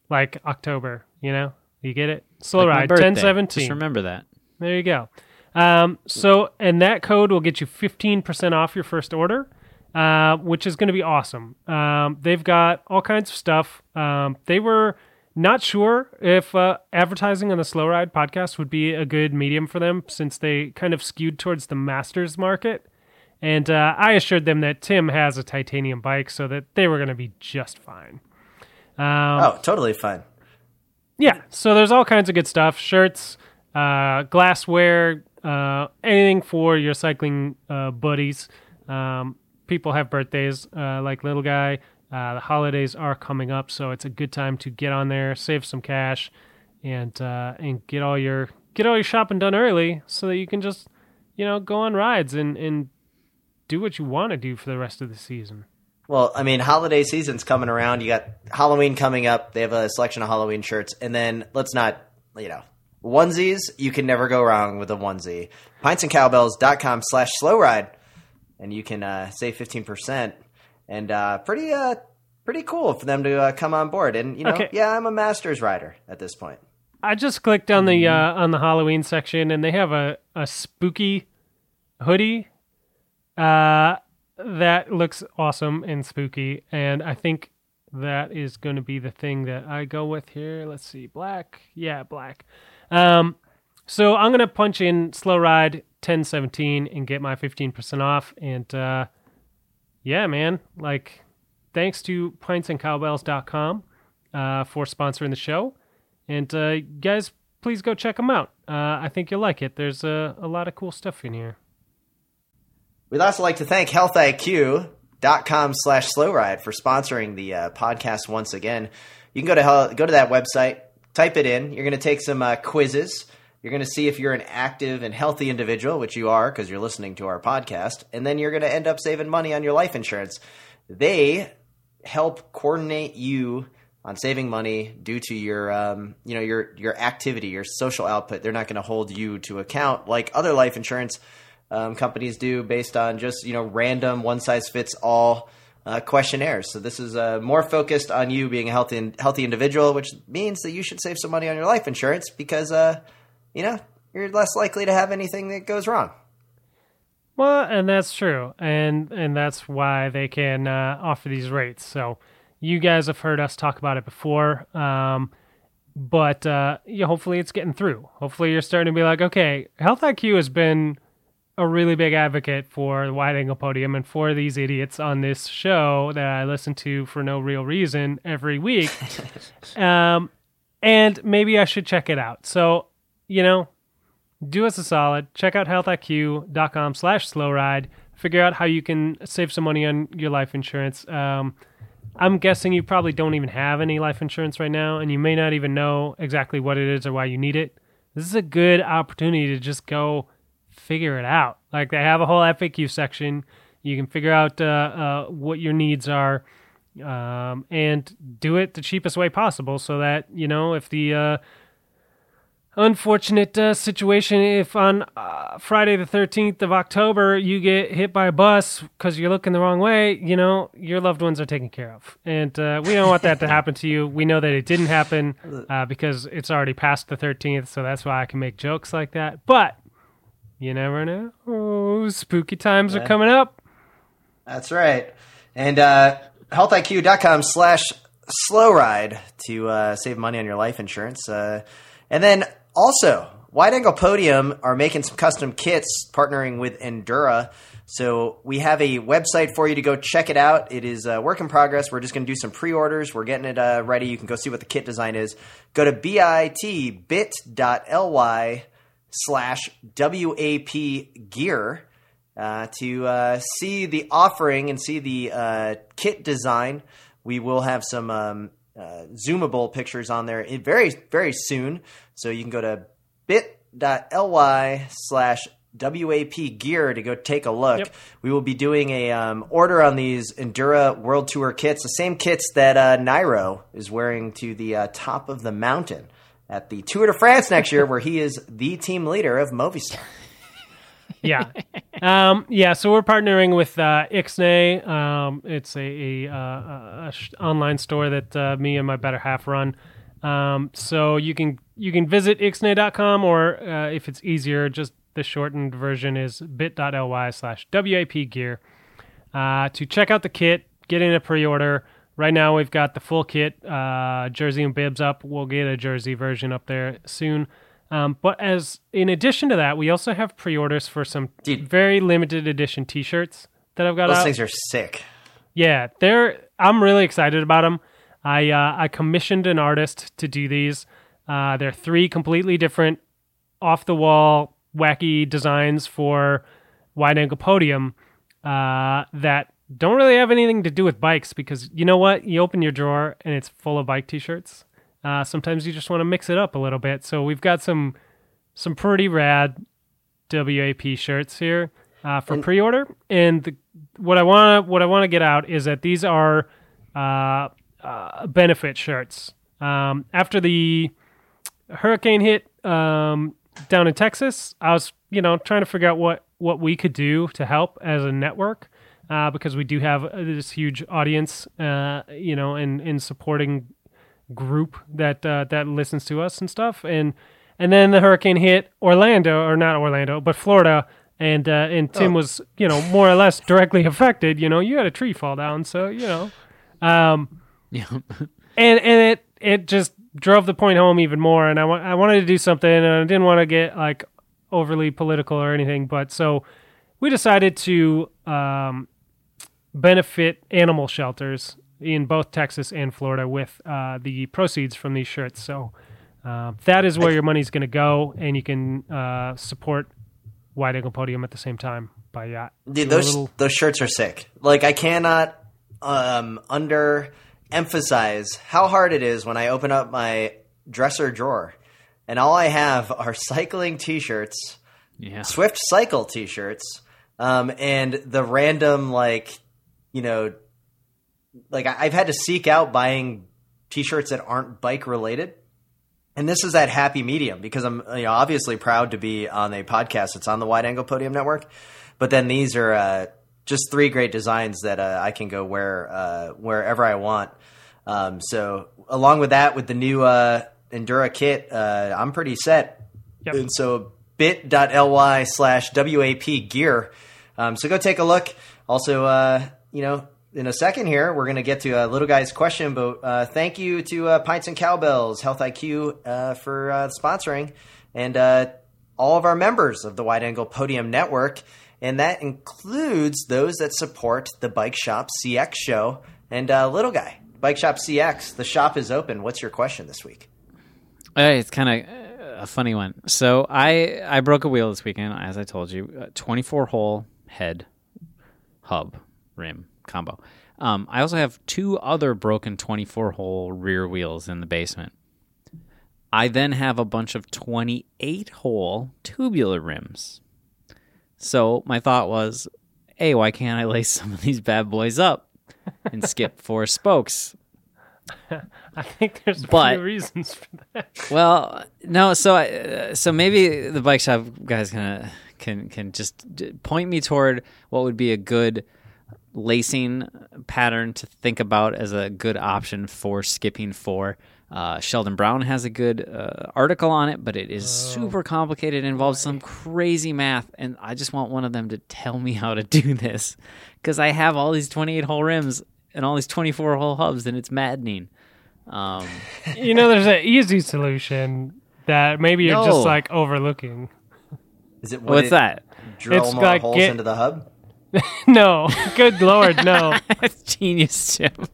Like October, you know? You get it? Slow like ride 1017. Just remember that. There you go. Um, so, and that code will get you 15% off your first order, uh, which is going to be awesome. Um, they've got all kinds of stuff. Um, they were not sure if uh, advertising on the Slow Ride podcast would be a good medium for them since they kind of skewed towards the masters market. And uh, I assured them that Tim has a titanium bike so that they were going to be just fine. Um, Oh, totally fine. yeah, so there's all kinds of good stuff: shirts, uh, glassware, uh, anything for your cycling uh, buddies. Um, people have birthdays, uh, like little guy. Uh, the holidays are coming up, so it's a good time to get on there, save some cash, and uh, and get all your get all your shopping done early, so that you can just you know go on rides and and do what you want to do for the rest of the season. Well, I mean, holiday season's coming around. You got Halloween coming up. They have a selection of Halloween shirts, and then let's not, you know, onesies. You can never go wrong with a onesie. Pintsandcowbells.com slash slow ride, and you can uh, save fifteen percent. And uh, pretty, uh, pretty cool for them to uh, come on board. And you know, Okay. yeah, I'm a Masters rider at this point. I just clicked on the uh, on the Halloween section, and they have a, a spooky hoodie uh, that looks awesome and spooky. And I think that is going to be the thing that I go with here. Let's see, black, yeah, black. Um, so I'm gonna punch in slow ride 1017 and get my 15% off. And uh, yeah, man, like thanks to pintsandcowbells.com uh, for sponsoring the show. And uh, guys, please go check them out. Uh, I think you'll like it. There's a, a lot of cool stuff in here. We'd also like to thank healthiq.com slash slow ride for sponsoring the uh, podcast once again. You can go to go to that website, type it in. You're going to take some uh, quizzes. You're going to see if you're an active and healthy individual, which you are because you're listening to our podcast, and then you're going to end up saving money on your life insurance. They help coordinate you on saving money due to your um, you know your your activity, your social output. They're not going to hold you to account like other life insurance um, companies do based on just you know random one size fits all uh, questionnaires. So this is uh, more focused on you being a healthy healthy individual, which means that you should save some money on your life insurance because uh, you know you're less likely to have anything that goes wrong. Well, and that's true, and and that's why they can uh, offer these rates. So you guys have heard us talk about it before, um, but uh, yeah, hopefully it's getting through. Hopefully you're starting to be like, okay, Health IQ has been a really big advocate for the wide angle podium and for these idiots on this show that I listen to for no real reason every week. um, and maybe I should check it out. So, you know, do us a solid. Check out healthiq.com slash slow ride. Figure out how you can save some money on your life insurance. Um, I'm guessing you probably don't even have any life insurance right now, and you may not even know exactly what it is or why you need it. This is a good opportunity to just go figure it out. Like they have a whole FAQ section. You can figure out uh, uh, what your needs are um, and do it the cheapest way possible so that, you know, if the. Uh, unfortunate uh, situation if on uh, Friday the 13th of October you get hit by a bus because you're looking the wrong way, you know, your loved ones are taken care of. And uh, we don't want that to happen to you. We know that it didn't happen because it's already past the 13th, so that's why I can make jokes like that. But you never know. Oh, spooky times are coming up. That's right. And uh, healthiq.com slash slow ride to uh, save money on your life insurance. Uh, and then also, Wide Angle Podium are making some custom kits partnering with Endura. So we have a website for you to go check it out. It is a work in progress. We're just going to do some pre-orders. We're getting it uh, ready. You can go see what the kit design is. Go to bit bit.ly slash WAP gear uh, to uh, see the offering and see the uh, kit design. We will have some um, uh, zoomable pictures on there very, very soon. So you can go to bit.ly slash WAP gear to go take a look. Yep. We will be doing a um, order on these Endura World Tour kits, the same kits that uh, Nairo is wearing to the uh, top of the mountain at the Tour de France next year, where he is the team leader of Movistar. yeah. Um, yeah, so we're partnering with uh, Icksnay. Um, it's a, a, uh, a sh- online store that uh, me and my better half run. Um, so you can you can visit icksnay.com or uh, if it's easier, just the shortened version is bit.ly slash WAP gear uh, to check out the kit, get in a pre-order. Right now we've got the full kit, uh, jersey and bibs up. We'll get a jersey version up there soon. Um, but as in addition to that, we also have pre-orders for some Dude. very limited edition T-shirts that I've got Those out. things are sick. Yeah, they're. I'm really excited about them. I uh, I commissioned an artist to do these. Uh, they're three completely different, off the wall, wacky designs for wide angle podium uh, that don't really have anything to do with bikes because you know what? You open your drawer and it's full of bike T-shirts. Uh, sometimes you just want to mix it up a little bit. So we've got some some pretty rad WAP shirts here uh, for pre-order. And the, what I want to what I want to get out is that these are uh, uh, benefit shirts. Um, after the hurricane hit um, down in Texas, I was you know trying to figure out what what we could do to help as a network. Uh, because we do have uh, this huge audience, uh, you know, in, in supporting group that uh, that listens to us and stuff. And and then the hurricane hit Orlando, or not Orlando, but Florida, and uh, and Tim was you know more or less directly affected. You know, you had a tree fall down, so you know, um, Yeah. and and it it just drove the point home even more. And I wa- I wanted to do something, and I didn't want to get like overly political or anything, but so we decided to um, benefit animal shelters in both Texas and Florida with uh, the proceeds from these shirts. So uh, that is where your money's going to go, and you can uh, support Wide Angle Podium at the same time by uh, Dude, those little- those shirts are sick. Like I cannot um, under emphasize how hard it is when I open up my dresser drawer and all I have are cycling t-shirts, Yeah. Swift Cycle t-shirts, um, and the random like you know like I've had to seek out buying t-shirts that aren't bike related. And this is that happy medium because I'm you know, obviously proud to be on a podcast that's on the Wide Angle Podium Network. But then these are uh, just three great designs that uh, I can go wear uh, wherever I want. Um, so along with that, with the new uh, Endura kit, uh, I'm pretty set. Yep. And so bit.ly slash WAP gear. Um, so go take a look. Also, uh, you know, in a second here, we're going to get to a little guy's question, but uh, thank you to uh, Pints and Cowbells, Health IQ, uh, for uh, sponsoring, and uh, all of our members of the Wide Angle Podium Network. And that includes those that support the Bike Shop CX show and uh, Little Guy. Bike Shop CX, the shop is open. What's your question this week? It's kind of a funny one. So I I broke a wheel this weekend, as I told you, 24 hole head, hub, rim combo. Um, I also have two other broken 24 hole rear wheels in the basement. I then have a bunch of 28 hole tubular rims. So my thought was, hey, why can't I lace some of these bad boys up and skip four spokes? I think there's a But- few reasons for that. Well, no. So, I, uh, so maybe the bike shop guys can can can just d- point me toward what would be a good lacing pattern to think about as a good option for skipping four. Uh, Sheldon Brown has a good uh, article on it, but it is super complicated. It involves some crazy math, and I just want one of them to tell me how to do this because I have all these 28 hole rims and all these 24 hole hubs, and it's maddening. Um, You know, there's an easy solution that maybe you're No. just like overlooking. Is it what's it that? Drill It's more like holes get- into the hub. no, good lord, no. That's genius, Jim.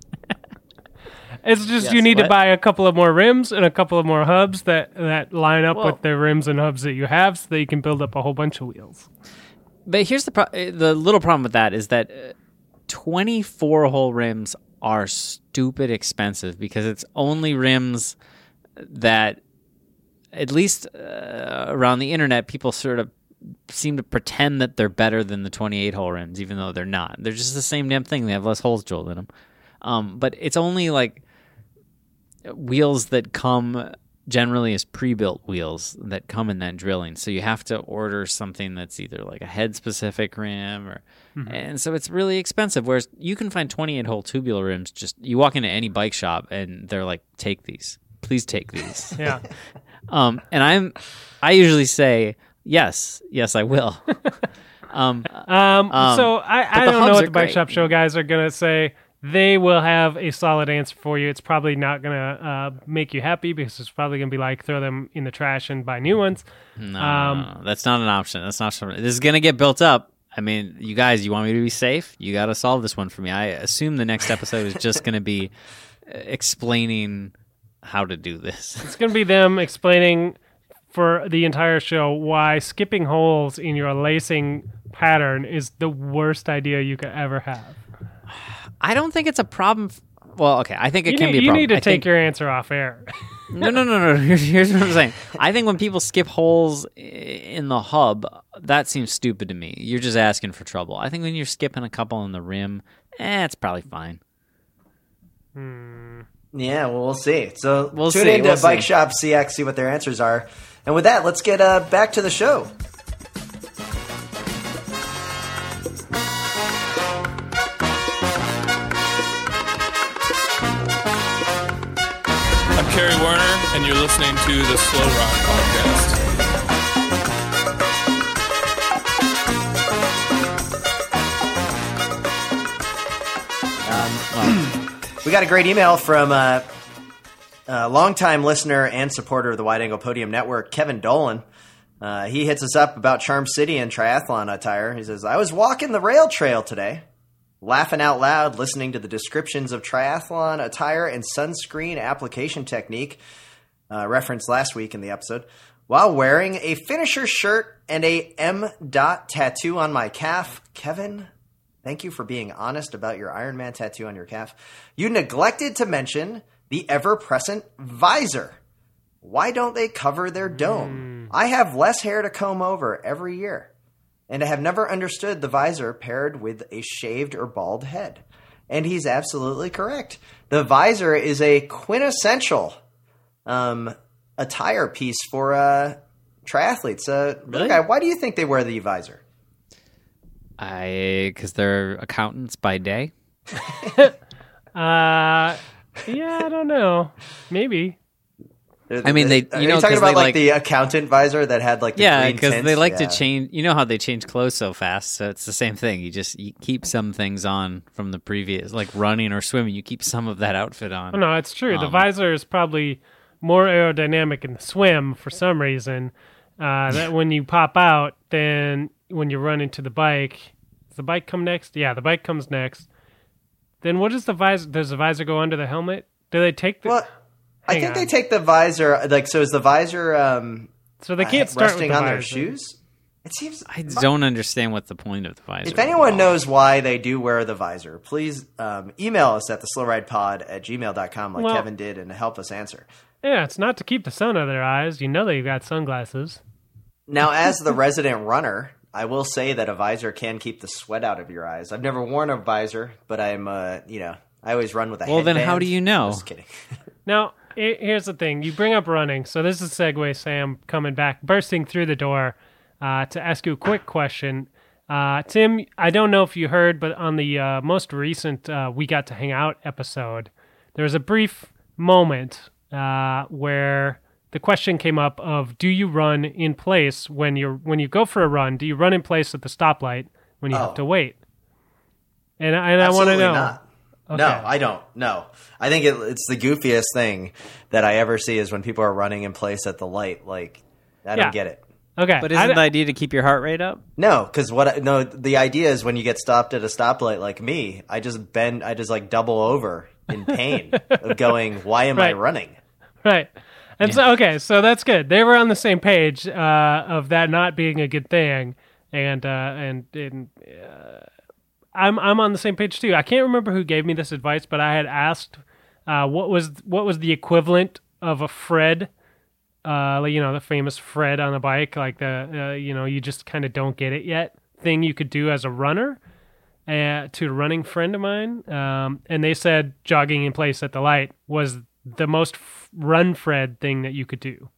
It's just Yes, you need to buy a couple of more rims and a couple of more hubs that that line up Well- with the rims and hubs that you have, so that you can build up a whole bunch of wheels. But here's the pro- uh, the little problem with that is that uh, 24 hole rims are stupid expensive because it's only rims that at least uh, around the internet people sort of seem to pretend that they're better than the 28 hole rims even though they're not. They're just the same damn thing. They have less holes drilled in them. Um, but it's only like wheels that come generally as pre-built wheels that come in that drilling so you have to order something that's either like a head specific rim or and so it's really expensive whereas you can find 28 hole tubular rims just you walk into any bike shop and they're like take these please take these Yeah, um and i'm i usually say yes yes i will um Um, Um, so I, I don't know what the bike great. shop show guys are gonna say. They will have a solid answer for you. It's probably not gonna uh, make you happy because it's probably gonna be like throw them in the trash and buy new ones. No, Um, no, that's not an option. That's not something. This is gonna get built up. I mean, you guys, you want me to be safe? You got to solve this one for me. I assume the next episode is just gonna be uh, explaining how to do this. It's gonna be them explaining for the entire show why skipping holes in your lacing pattern is the worst idea you could ever have. I don't think it's a problem. F- well, okay, I think it You, can need, be a you problem. need to I take think- your answer off air. no, no, no, no. Here's, here's what I'm saying. I think when people skip holes in the hub, that seems stupid to me. You're just asking for trouble. I think when you're skipping a couple in the rim, eh, it's probably fine. Yeah, well, we'll see. So We'll tune see, into we'll Bike see. Shop CX, see what their answers are. And with that, let's get uh, back to the show. I'm Kerry Werner, and you're listening to the Slow Ride Podcast. We got a great email from uh, a longtime listener and supporter of the Wide Angle Podium Network, Kevin Dolan. Uh, he hits us up about Charm City and triathlon attire. He says, I was walking the rail trail today, laughing out loud, listening to the descriptions of triathlon attire and sunscreen application technique uh, referenced last week in the episode, while wearing a finisher shirt and a M dot tattoo on my calf. Kevin, thank you for being honest about your Iron Man tattoo on your calf. You neglected to mention the ever present visor. Why don't they cover their dome? I have less hair to comb over every year, and I have never understood the visor paired with a shaved or bald head. And he's absolutely correct. The visor is a quintessential um, attire piece for uh, triathletes. Uh, Really? guy, why do you think they wear the visor? I because they're accountants by day. Uh, yeah, I don't know. Maybe. I mean, they- Are you know, talking 'cause about they like, like- the accountant visor that had like the Yeah, because they like Yeah. to change. You know how they change clothes so fast, so it's the same thing. You just you keep some things on from the previous, like running or swimming. You keep some of that outfit on. Oh, no, it's true. the Um, visor is probably more aerodynamic in the swim for some reason. Uh, that when you pop out, then when you run into the bike, does the bike come next? Yeah, the bike comes next. Then what does the visor? Does the visor go under the helmet? Do they take the? Well, I think on. they take the visor. Like, so is the visor um, so they can't start with resting the on visor. their shoes? It seems. I don't understand what the point of the visor. If anyone knows why they do wear the visor, please um, email us at the slowridepod at gmail.com like Well- Kevin did and help us answer. Yeah, it's not to keep the sun out of their eyes. You know they've got sunglasses. Now, as the resident runner, I will say that a visor can keep the sweat out of your eyes. I've never worn a visor, but I'm, uh, you know, I always run with a Well, then how do you know? Just kidding. Now, i here's the thing. You bring up running. So this is segue Sam coming back, bursting through the door uh, to ask you a quick question. Uh, Tim, I don't know if you heard, but on the uh, most recent uh, We Got to Hang Out episode, there was a brief moment uh, where the question came up of do you run in place when you're when you go for a run do you run in place at the stoplight when you Oh. have to oh. wait and, I- and i want to Absolutely know not. No, I don't. No, I think it, it's the goofiest thing that I ever see is when people are running in place at the light. Like, I don't get it. okay But isn't d- the idea to keep your heart rate up? No, because what? I, no, the idea is when you get stopped at a stoplight, like me, I just bend, I just like double over in pain of going. Why am I running? Right. And so, okay, so that's good. They were on the same page uh, of that not being a good thing, and uh, and and uh, I'm I'm on the same page too. I can't remember who gave me this advice, but I had asked uh, what was what was the equivalent of a Fred, uh, you know, the famous Fred on the bike, like the uh, you know you just kind of don't get it yet thing you could do as a runner. Uh, to a running friend of mine, um, and they said jogging in place at the light was the most run Fred thing that you could do.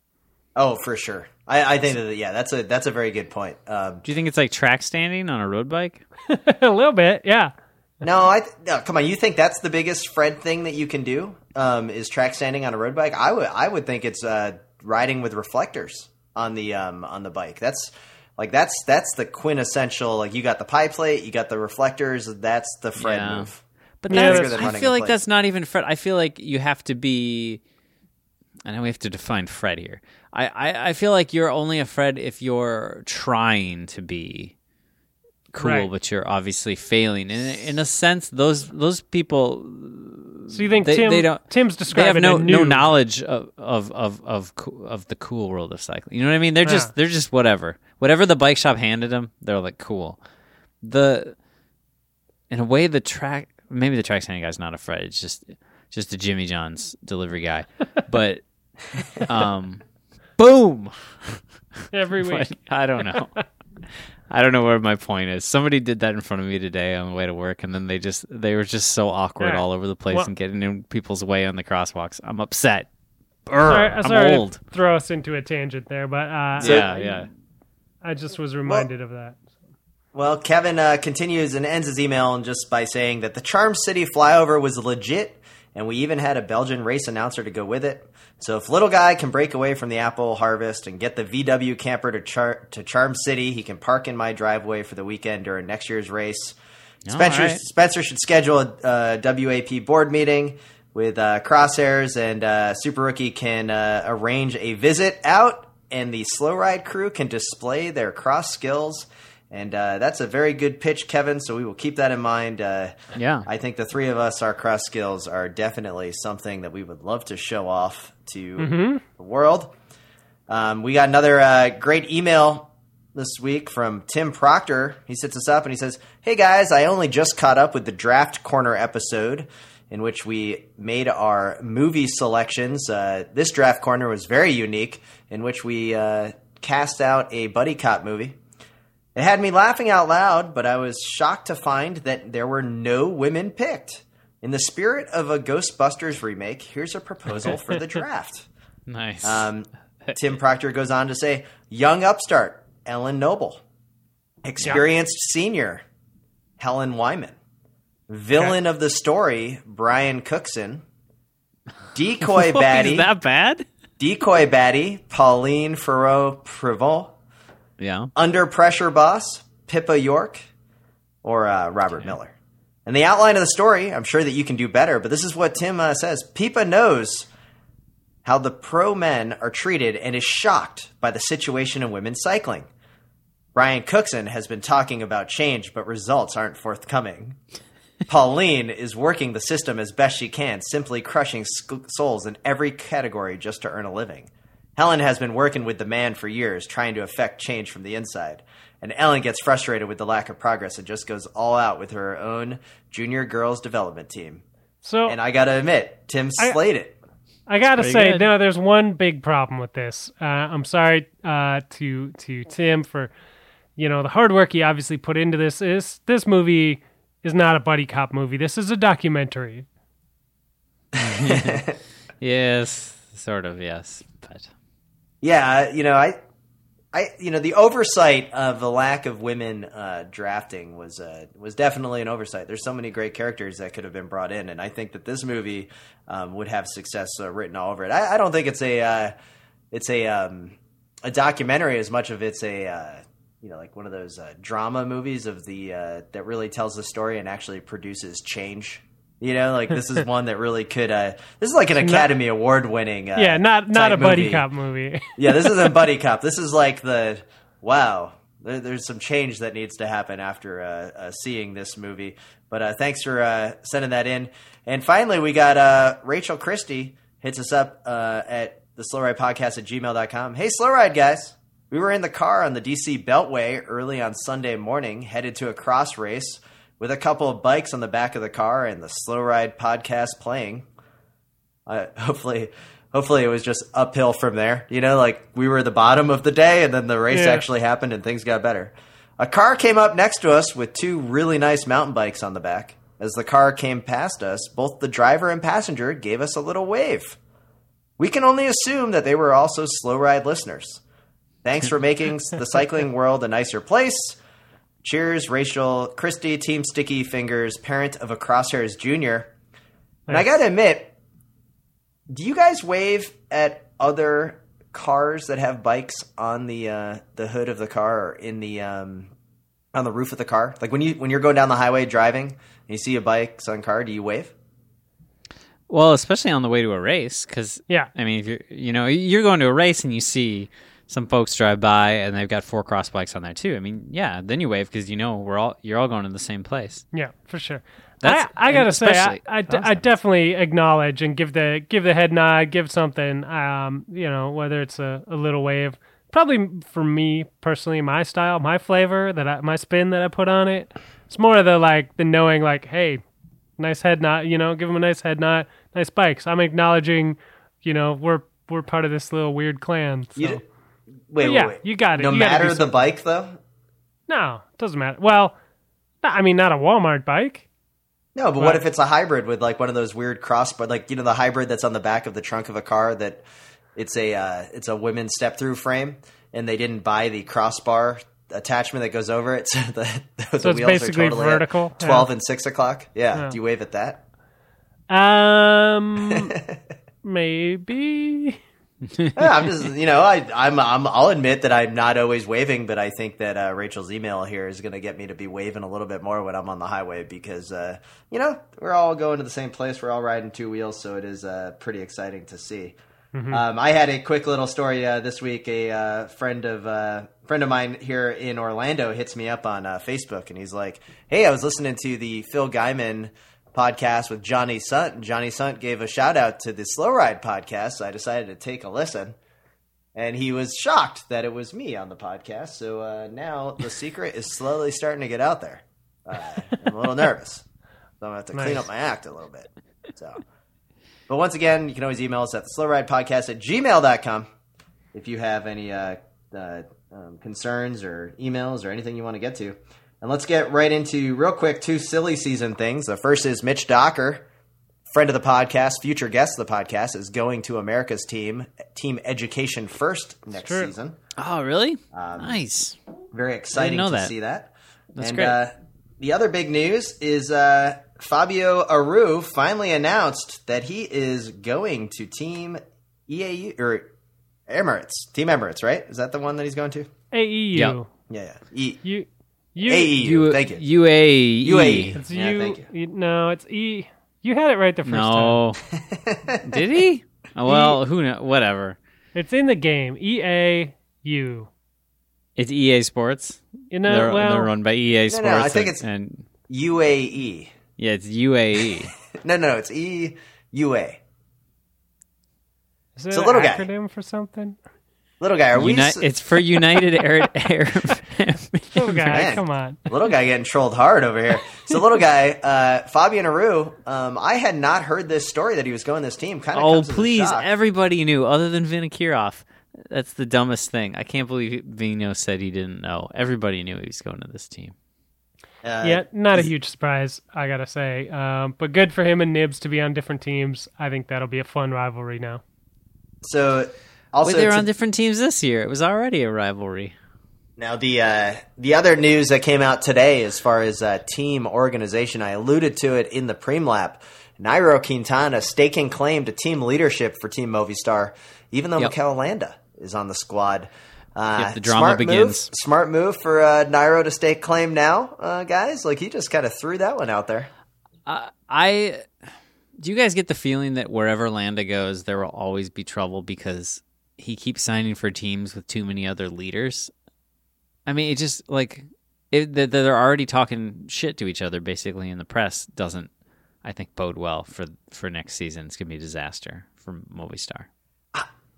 Oh, for sure. I, I think that yeah, that's a that's a very good point. Um, Do you think it's like track standing on a road bike? a little bit, yeah. no, I th- no, come on. You think that's the biggest Fred thing that you can do? Um, is track standing on a road bike? I would I would think it's uh, riding with reflectors on the um, on the bike. That's like that's that's the quintessential. Like you got the pie plate, you got the reflectors. That's the Fred Yeah. move. But Yeah, that's, Bigger I feel like place. that's not even Fred. I feel like you have to be. I know we have to define Fred here. I, I, I feel like you're only a Fred if you're trying to be cool, Right. but you're obviously failing. And in a sense, those those people So you think They- Tim? they don't- Tim's they describing have no a no knowledge of of of of, of the cool world of cycling. You know what I mean? They're just Yeah. they're just whatever. Whatever the bike shop handed them, they're like cool. The in a way the track maybe the track standing guy's not a Fred. It's just just a Jimmy John's delivery guy. but um boom. every week. But I don't know. I don't know where my point is. Somebody did that in front of me today on the way to work, and then they just they were just so awkward Yeah. all over the place Well- and getting in people's way on the crosswalks. I'm upset. Brr, Sorry, I'm sorry old. to throw us into a tangent there, but uh, yeah, I, yeah. I just was reminded of that. Well, Kevin uh, continues and ends his email just by saying that the Charm City flyover was legit, and we even had a Belgian race announcer to go with it. So if little guy can break away from the apple harvest and get the VW camper to Char- to Charm City, he can park in my driveway for the weekend during next year's race. Spencer right. Spencer should schedule a uh, WAP board meeting with uh, Crosshairs, and uh, Super Rookie can uh, arrange a visit out, and the Slow Ride crew can display their cross skills. And uh, that's a very good pitch, Kevin. So we will keep that in mind. Uh, Yeah. I think the three of us, our cross skills are definitely something that we would love to show off to the world. Um, we got another uh, great email this week from Tim Proctor. He sits us up and he says, Hey guys, I only just caught up with the Draft Corner episode in which we made our movie selections. Uh, this Draft Corner was very unique, in which we uh, cast out a buddy cop movie. It had me laughing out loud, but I was shocked to find that there were no women picked. In the spirit of a Ghostbusters remake, here's a proposal for the draft. Nice. Um, Tim Proctor goes on to say, young upstart, Ellen Noble. Experienced senior, Helen Wyman. Villain of the story, Brian Cookson. Decoy baddie, Is that bad? decoy baddie, Pauline Ferrand-Prévot. Yeah. Under pressure boss, Pippa York, or uh, Robert Millar. And the outline of the story, I'm sure that you can do better, but this is what Tim uh, says. Pippa knows how the pro men are treated and is shocked by the situation in women's cycling. Brian Cookson has been talking about change, but results aren't forthcoming. Pauline is working the system as best she can, simply crushing sc- souls in every category just to earn a living. Helen has been working with the man for years, trying to effect change from the inside. And Ellen gets frustrated with the lack of progress and just goes all out with her own junior girls development team. So And I gotta admit, Tim I- slayed it. I gotta say, good. no, there's one big problem with this. Uh, I'm sorry uh, to to Tim for, you know, the hard work he obviously put into this. Is this movie is not a buddy cop movie. This is a documentary. Yes, sort of. Yes, but Yeah, you know, I, I, you know, the oversight of the lack of women uh, drafting was uh, was definitely an oversight. There's so many great characters that could have been brought in, and I think that this movie um, would have success uh, written all over it. I, I don't think it's a uh, it's a um, a documentary as much of it's a uh, you know like one of those uh, drama movies of the that really tells the story and actually produces change. You know, like this is one that really could. Uh, this is like an Academy Award winning. Uh, yeah, not not a buddy movie. cop movie. Yeah, this isn't buddy cop. This is like the wow. There, there's some change that needs to happen after uh, uh, seeing this movie. But uh, thanks for uh, sending that in. And finally, we got uh, Rachel Christie hits us up uh, at the Slow Ride Podcast at gmail.com. Hey, Slow Ride guys. We were in the car on the DC Beltway early on Sunday morning, headed to a cross race with a couple of bikes on the back of the car and the Slow Ride Podcast playing. Uh, hopefully hopefully it was just uphill from there. You know like we were the bottom of the day and then the race Yeah. actually happened and things got better. A car came up next to us with two really nice mountain bikes on the back. As the car came past us both the driver and passenger gave us a little wave. We can only assume that they were also slow ride listeners. Thanks for making the cycling world a nicer place cheers rachel Christy, team sticky fingers parent of a crosshairs junior and i gotta admit do you guys wave at other cars that have bikes on the uh, the hood of the car or in the um, on the roof of the car? Like when you when you're going down the highway driving and you see a bike on car, do you wave? well, especially on the way to a race, because Yeah. I mean, if you're you know you're going to a race and you see some folks drive by and they've got four cross bikes on there too. I mean, yeah, then you wave because you know we're all you're all going to the same place. Yeah, for sure. That's- I, I gotta say, I, especially I, d- I definitely acknowledge and give the give the head nod, give something. Um, you know, whether it's a, a little wave. Probably for me personally, my style, my flavor that I, my spin that I put on it. It's more of the like the knowing, like, hey, nice head nod. You know, give them a nice head nod, nice bikes. I'm acknowledging. You know, we're we're part of this little weird clan. So. You d- wait, yeah, wait, wait. you got it. No You matter the bike, though. No, It doesn't matter. Well, I mean, not a Walmart bike. No, but what if it's a hybrid with like one of those weird cross, but like you know the hybrid that's on the back of the trunk of a car that it's a uh, it's a women's step through frame, and they didn't buy the crossbar attachment that goes over it, so the, the So wheels basically are totally vertical? twelve Yeah. and six o'clock. Yeah. Yeah. do you wave at that? Um, maybe. Yeah, I'm just you know I I'm, I'm I'll admit that I'm not always waving, but I think that uh, Rachel's email here is going to get me to be waving a little bit more when I'm on the highway because uh, you know we're all going to the same place, we're all riding two wheels, so it is uh, pretty exciting to see. Um, I had a quick little story uh, this week. A uh, friend of uh, friend of mine here in Orlando hits me up on uh, Facebook, and he's like, "Hey, I was listening to the Phil Gaimon podcast with Johnny Sundt. and Johnny Sundt gave a shout out to the Slow Ride podcast, so I decided to take a listen." And he was shocked that it was me on the podcast. So uh, now the secret is slowly starting to get out there. Uh, I'm a little nervous. So I'm going to have to clean up my act a little bit. So. But once again, you can always email us at the slow ride podcast at gmail.com if you have any uh, uh, um, concerns or emails or anything you want to get to. And let's get right into real quick two silly season things. The first is Mitch Docker, friend of the podcast, future guest of the podcast, is going to America's team, Team Education First next true. season. Oh, really? nice. Very exciting to that. see that. That's and great. Uh, the other big news is uh, Fabio Aru finally announced that he is going to Team EAU or Emirates. Team Emirates, right? Is that the one that he's going to? AEU. Yep. Yeah, yeah. E-. You. AEU. U- thank you. UAE. UAE. It's Yeah, you, thank you. No, it's E. You had it right the first time. No. Did he? Oh, well, who knows? Whatever. It's in the game. E A U. It's EA Sports. You know, they're, well, they're run by EA Sports. no, I think and- it's- and UAE. yeah, it's E. UAE. No, no, no, it's EUA. is it it's a an little guy. acronym for something? Little guy, are we? Uni- s- it's for United Air. Air Little guy, Man. come on. little guy getting trolled hard over here. So little guy, uh, Fabian Aru. Um, I had not heard this story that he was going this team. Kind of. oh, comes as a please! shock. Everybody knew, other than Vinokourov. That's the dumbest thing. I can't believe Vino said he didn't know. Everybody knew he was going to this team. Uh, yeah, not a huge surprise, I gotta say. Um, but good for him and Nibs to be on different teams. I think that'll be a fun rivalry now. So also Wait, they were to- on different teams this year. It was already a rivalry. Now the uh, the other news that came out today, as far as uh, team organization, I alluded to it in the preem lap. Nairo Quintana staking claim to team leadership for Team Movistar, even though Yep. Mikel Landa is on the squad. Uh, Yep, the drama smart begins. Move, smart move for uh, Nairo to stake claim now, uh, guys. Like he just kind of threw that one out there. I do you guys get the feeling that wherever Landa goes, there will always be trouble because he keeps signing for teams with too many other leaders. I mean, it just like it, that they're already talking shit to each other basically in the press doesn't, I think, bode well for for next season. It's gonna be a disaster for Movistar.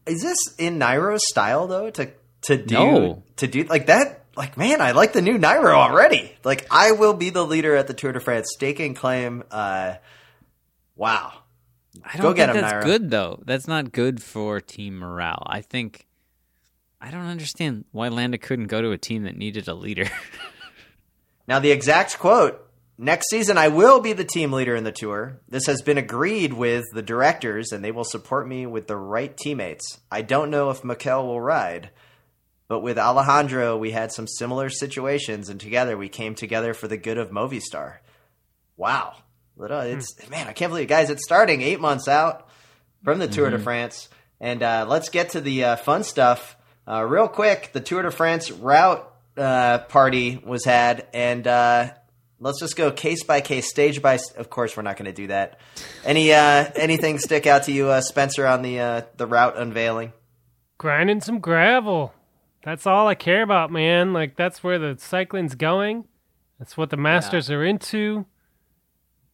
Is this in Nairo's style though? To to do No. to do like that? Like man, I like the new Nairo already. Like I will be the leader at the Tour de France, staking claim. Uh, wow. I Go don't get think him, that's Nairo. good though. That's not good for team morale. I think I don't understand why Landa couldn't go to a team that needed a leader. Now, the exact quote Next season, I will be the team leader in the tour. This has been agreed with the directors, and they will support me with the right teammates. I don't know if Mikel will ride, but with Alejandro, we had some similar situations, and together we came together for the good of Movistar. Wow. Little, it's man, I can't believe, it. guys, it's starting eight months out from the Tour de France. And uh, let's get to the uh, fun stuff uh, real quick. The Tour de France route uh, party was had, and uh, let's just go case by case, stage by. Of course, we're not going to do that. Any uh, anything stick out to you, uh, Spencer, on the uh, the route unveiling? grinding some gravel. That's all I care about, man. Like that's where the cycling's going. That's what the masters are into.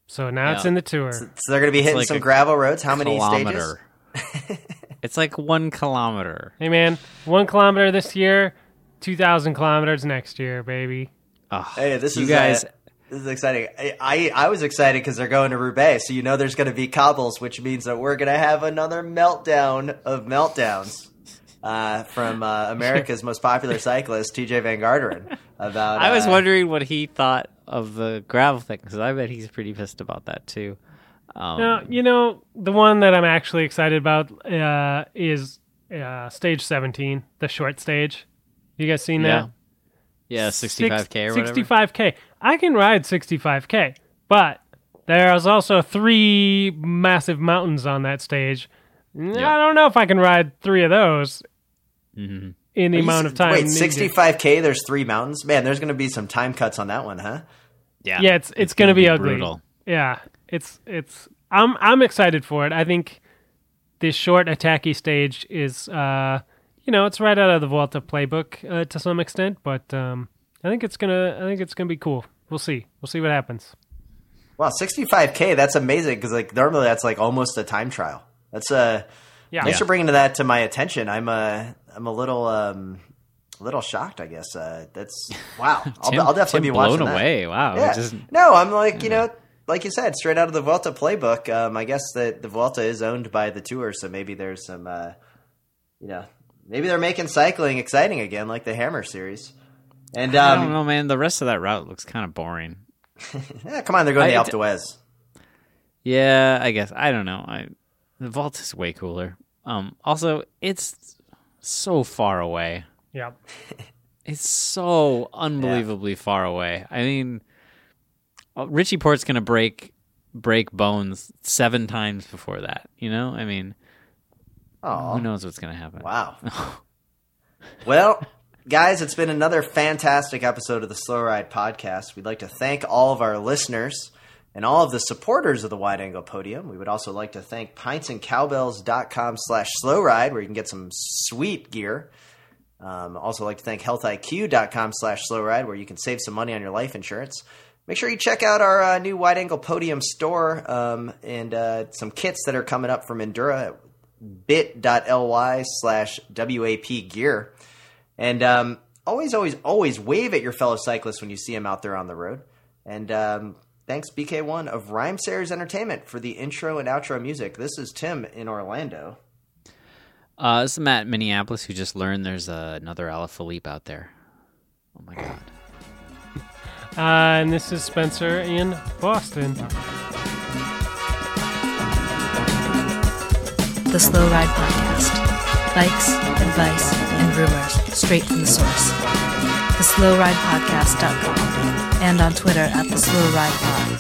So now it's in the tour. So they're going to be hitting like some gravel roads. How many stages? kilometer. it's like one kilometer. Hey man, one kilometer this year, two thousand kilometers next year, baby. Oh, Hey, this you is guys. uh, this is exciting. I I, I was excited because they're going to Roubaix, so you know there's going to be cobbles, which means that we're going to have another meltdown of meltdowns uh, from uh, America's most popular cyclist, Tejay Van Garderen. About I was uh, wondering what he thought of the gravel thing because I bet he's pretty pissed about that too. Um, Now, you know, the one that I'm actually excited about uh, is uh, stage 17, the short stage. You guys seen yeah, that? yeah, sixty-five k or whatever. 65k. I can ride 65k, but there's also three massive mountains on that stage. I don't know if I can ride three of those Mm-hmm. in the Are you amount s- of time. Wait, needed. 65k. There's three mountains. Man, there's going to be some time cuts on that one, huh? Yeah, Yeah, it's it's, gonna, be, ugly. brutal. Yeah, it's it's. I'm I'm excited for it. I think this short attacky stage is, uh, you know, it's right out of the Vuelta playbook uh, to some extent, but um, I think it's gonna I think it's gonna be cool. We'll see. We'll see what happens. Wow, 65k. That's amazing because like normally that's like almost a time trial. That's uh, Yeah. Thanks for bringing that to my attention. I'm uh, I'm a little um, a little shocked. I guess uh, that's wow. I'll, I'll definitely Tim be watching blown that. away. Wow, Yeah. just- No, I'm like you know, like you said, straight out of the Vuelta playbook. Um, I guess that the Vuelta is owned by the Tour, so maybe there's some, uh, you know, maybe they're making cycling exciting again, like the Hammer series. And I don't um, know, man. The rest of that route looks kind of boring. yeah, come on, they're going to I- Alpe d'Huez. Yeah, I guess I don't know. I the vault is way cooler. Um, also, it's so far away. Yeah. It's so unbelievably far away. I mean, Richie Porte's gonna break break bones seven times before that. You know, I mean, Oh, who knows what's gonna happen? Wow. well, guys, it's been another fantastic episode of the Slow Ride podcast. We'd like to thank all of our listeners and all of the supporters of the Wide Angle Podium. We would also like to thank pintsandcowbells.com slash slow ride, where you can get some sweet gear. Um, also like to thank healthiq.com slash slow ride, where you can save some money on your life insurance. Make sure you check out our uh, new wide angle podium store um, and uh, some kits that are coming up from Endura bit.ly slash WAP gear. And um, always, always, always wave at your fellow cyclists when you see them out there on the road. And um, thanks, BK1 of Rhymesayers Entertainment, for the intro and outro music. This is Tim in Orlando. Uh, this is Matt in Minneapolis who just learned there's uh, another Alaphilippe out there. Oh my god. Uh, and this is Spencer in Boston. The Slow Ride Podcast. Bikes, advice, and rumors straight from the source. TheSlowRidePodcast.com and on Twitter at The Slow Ride.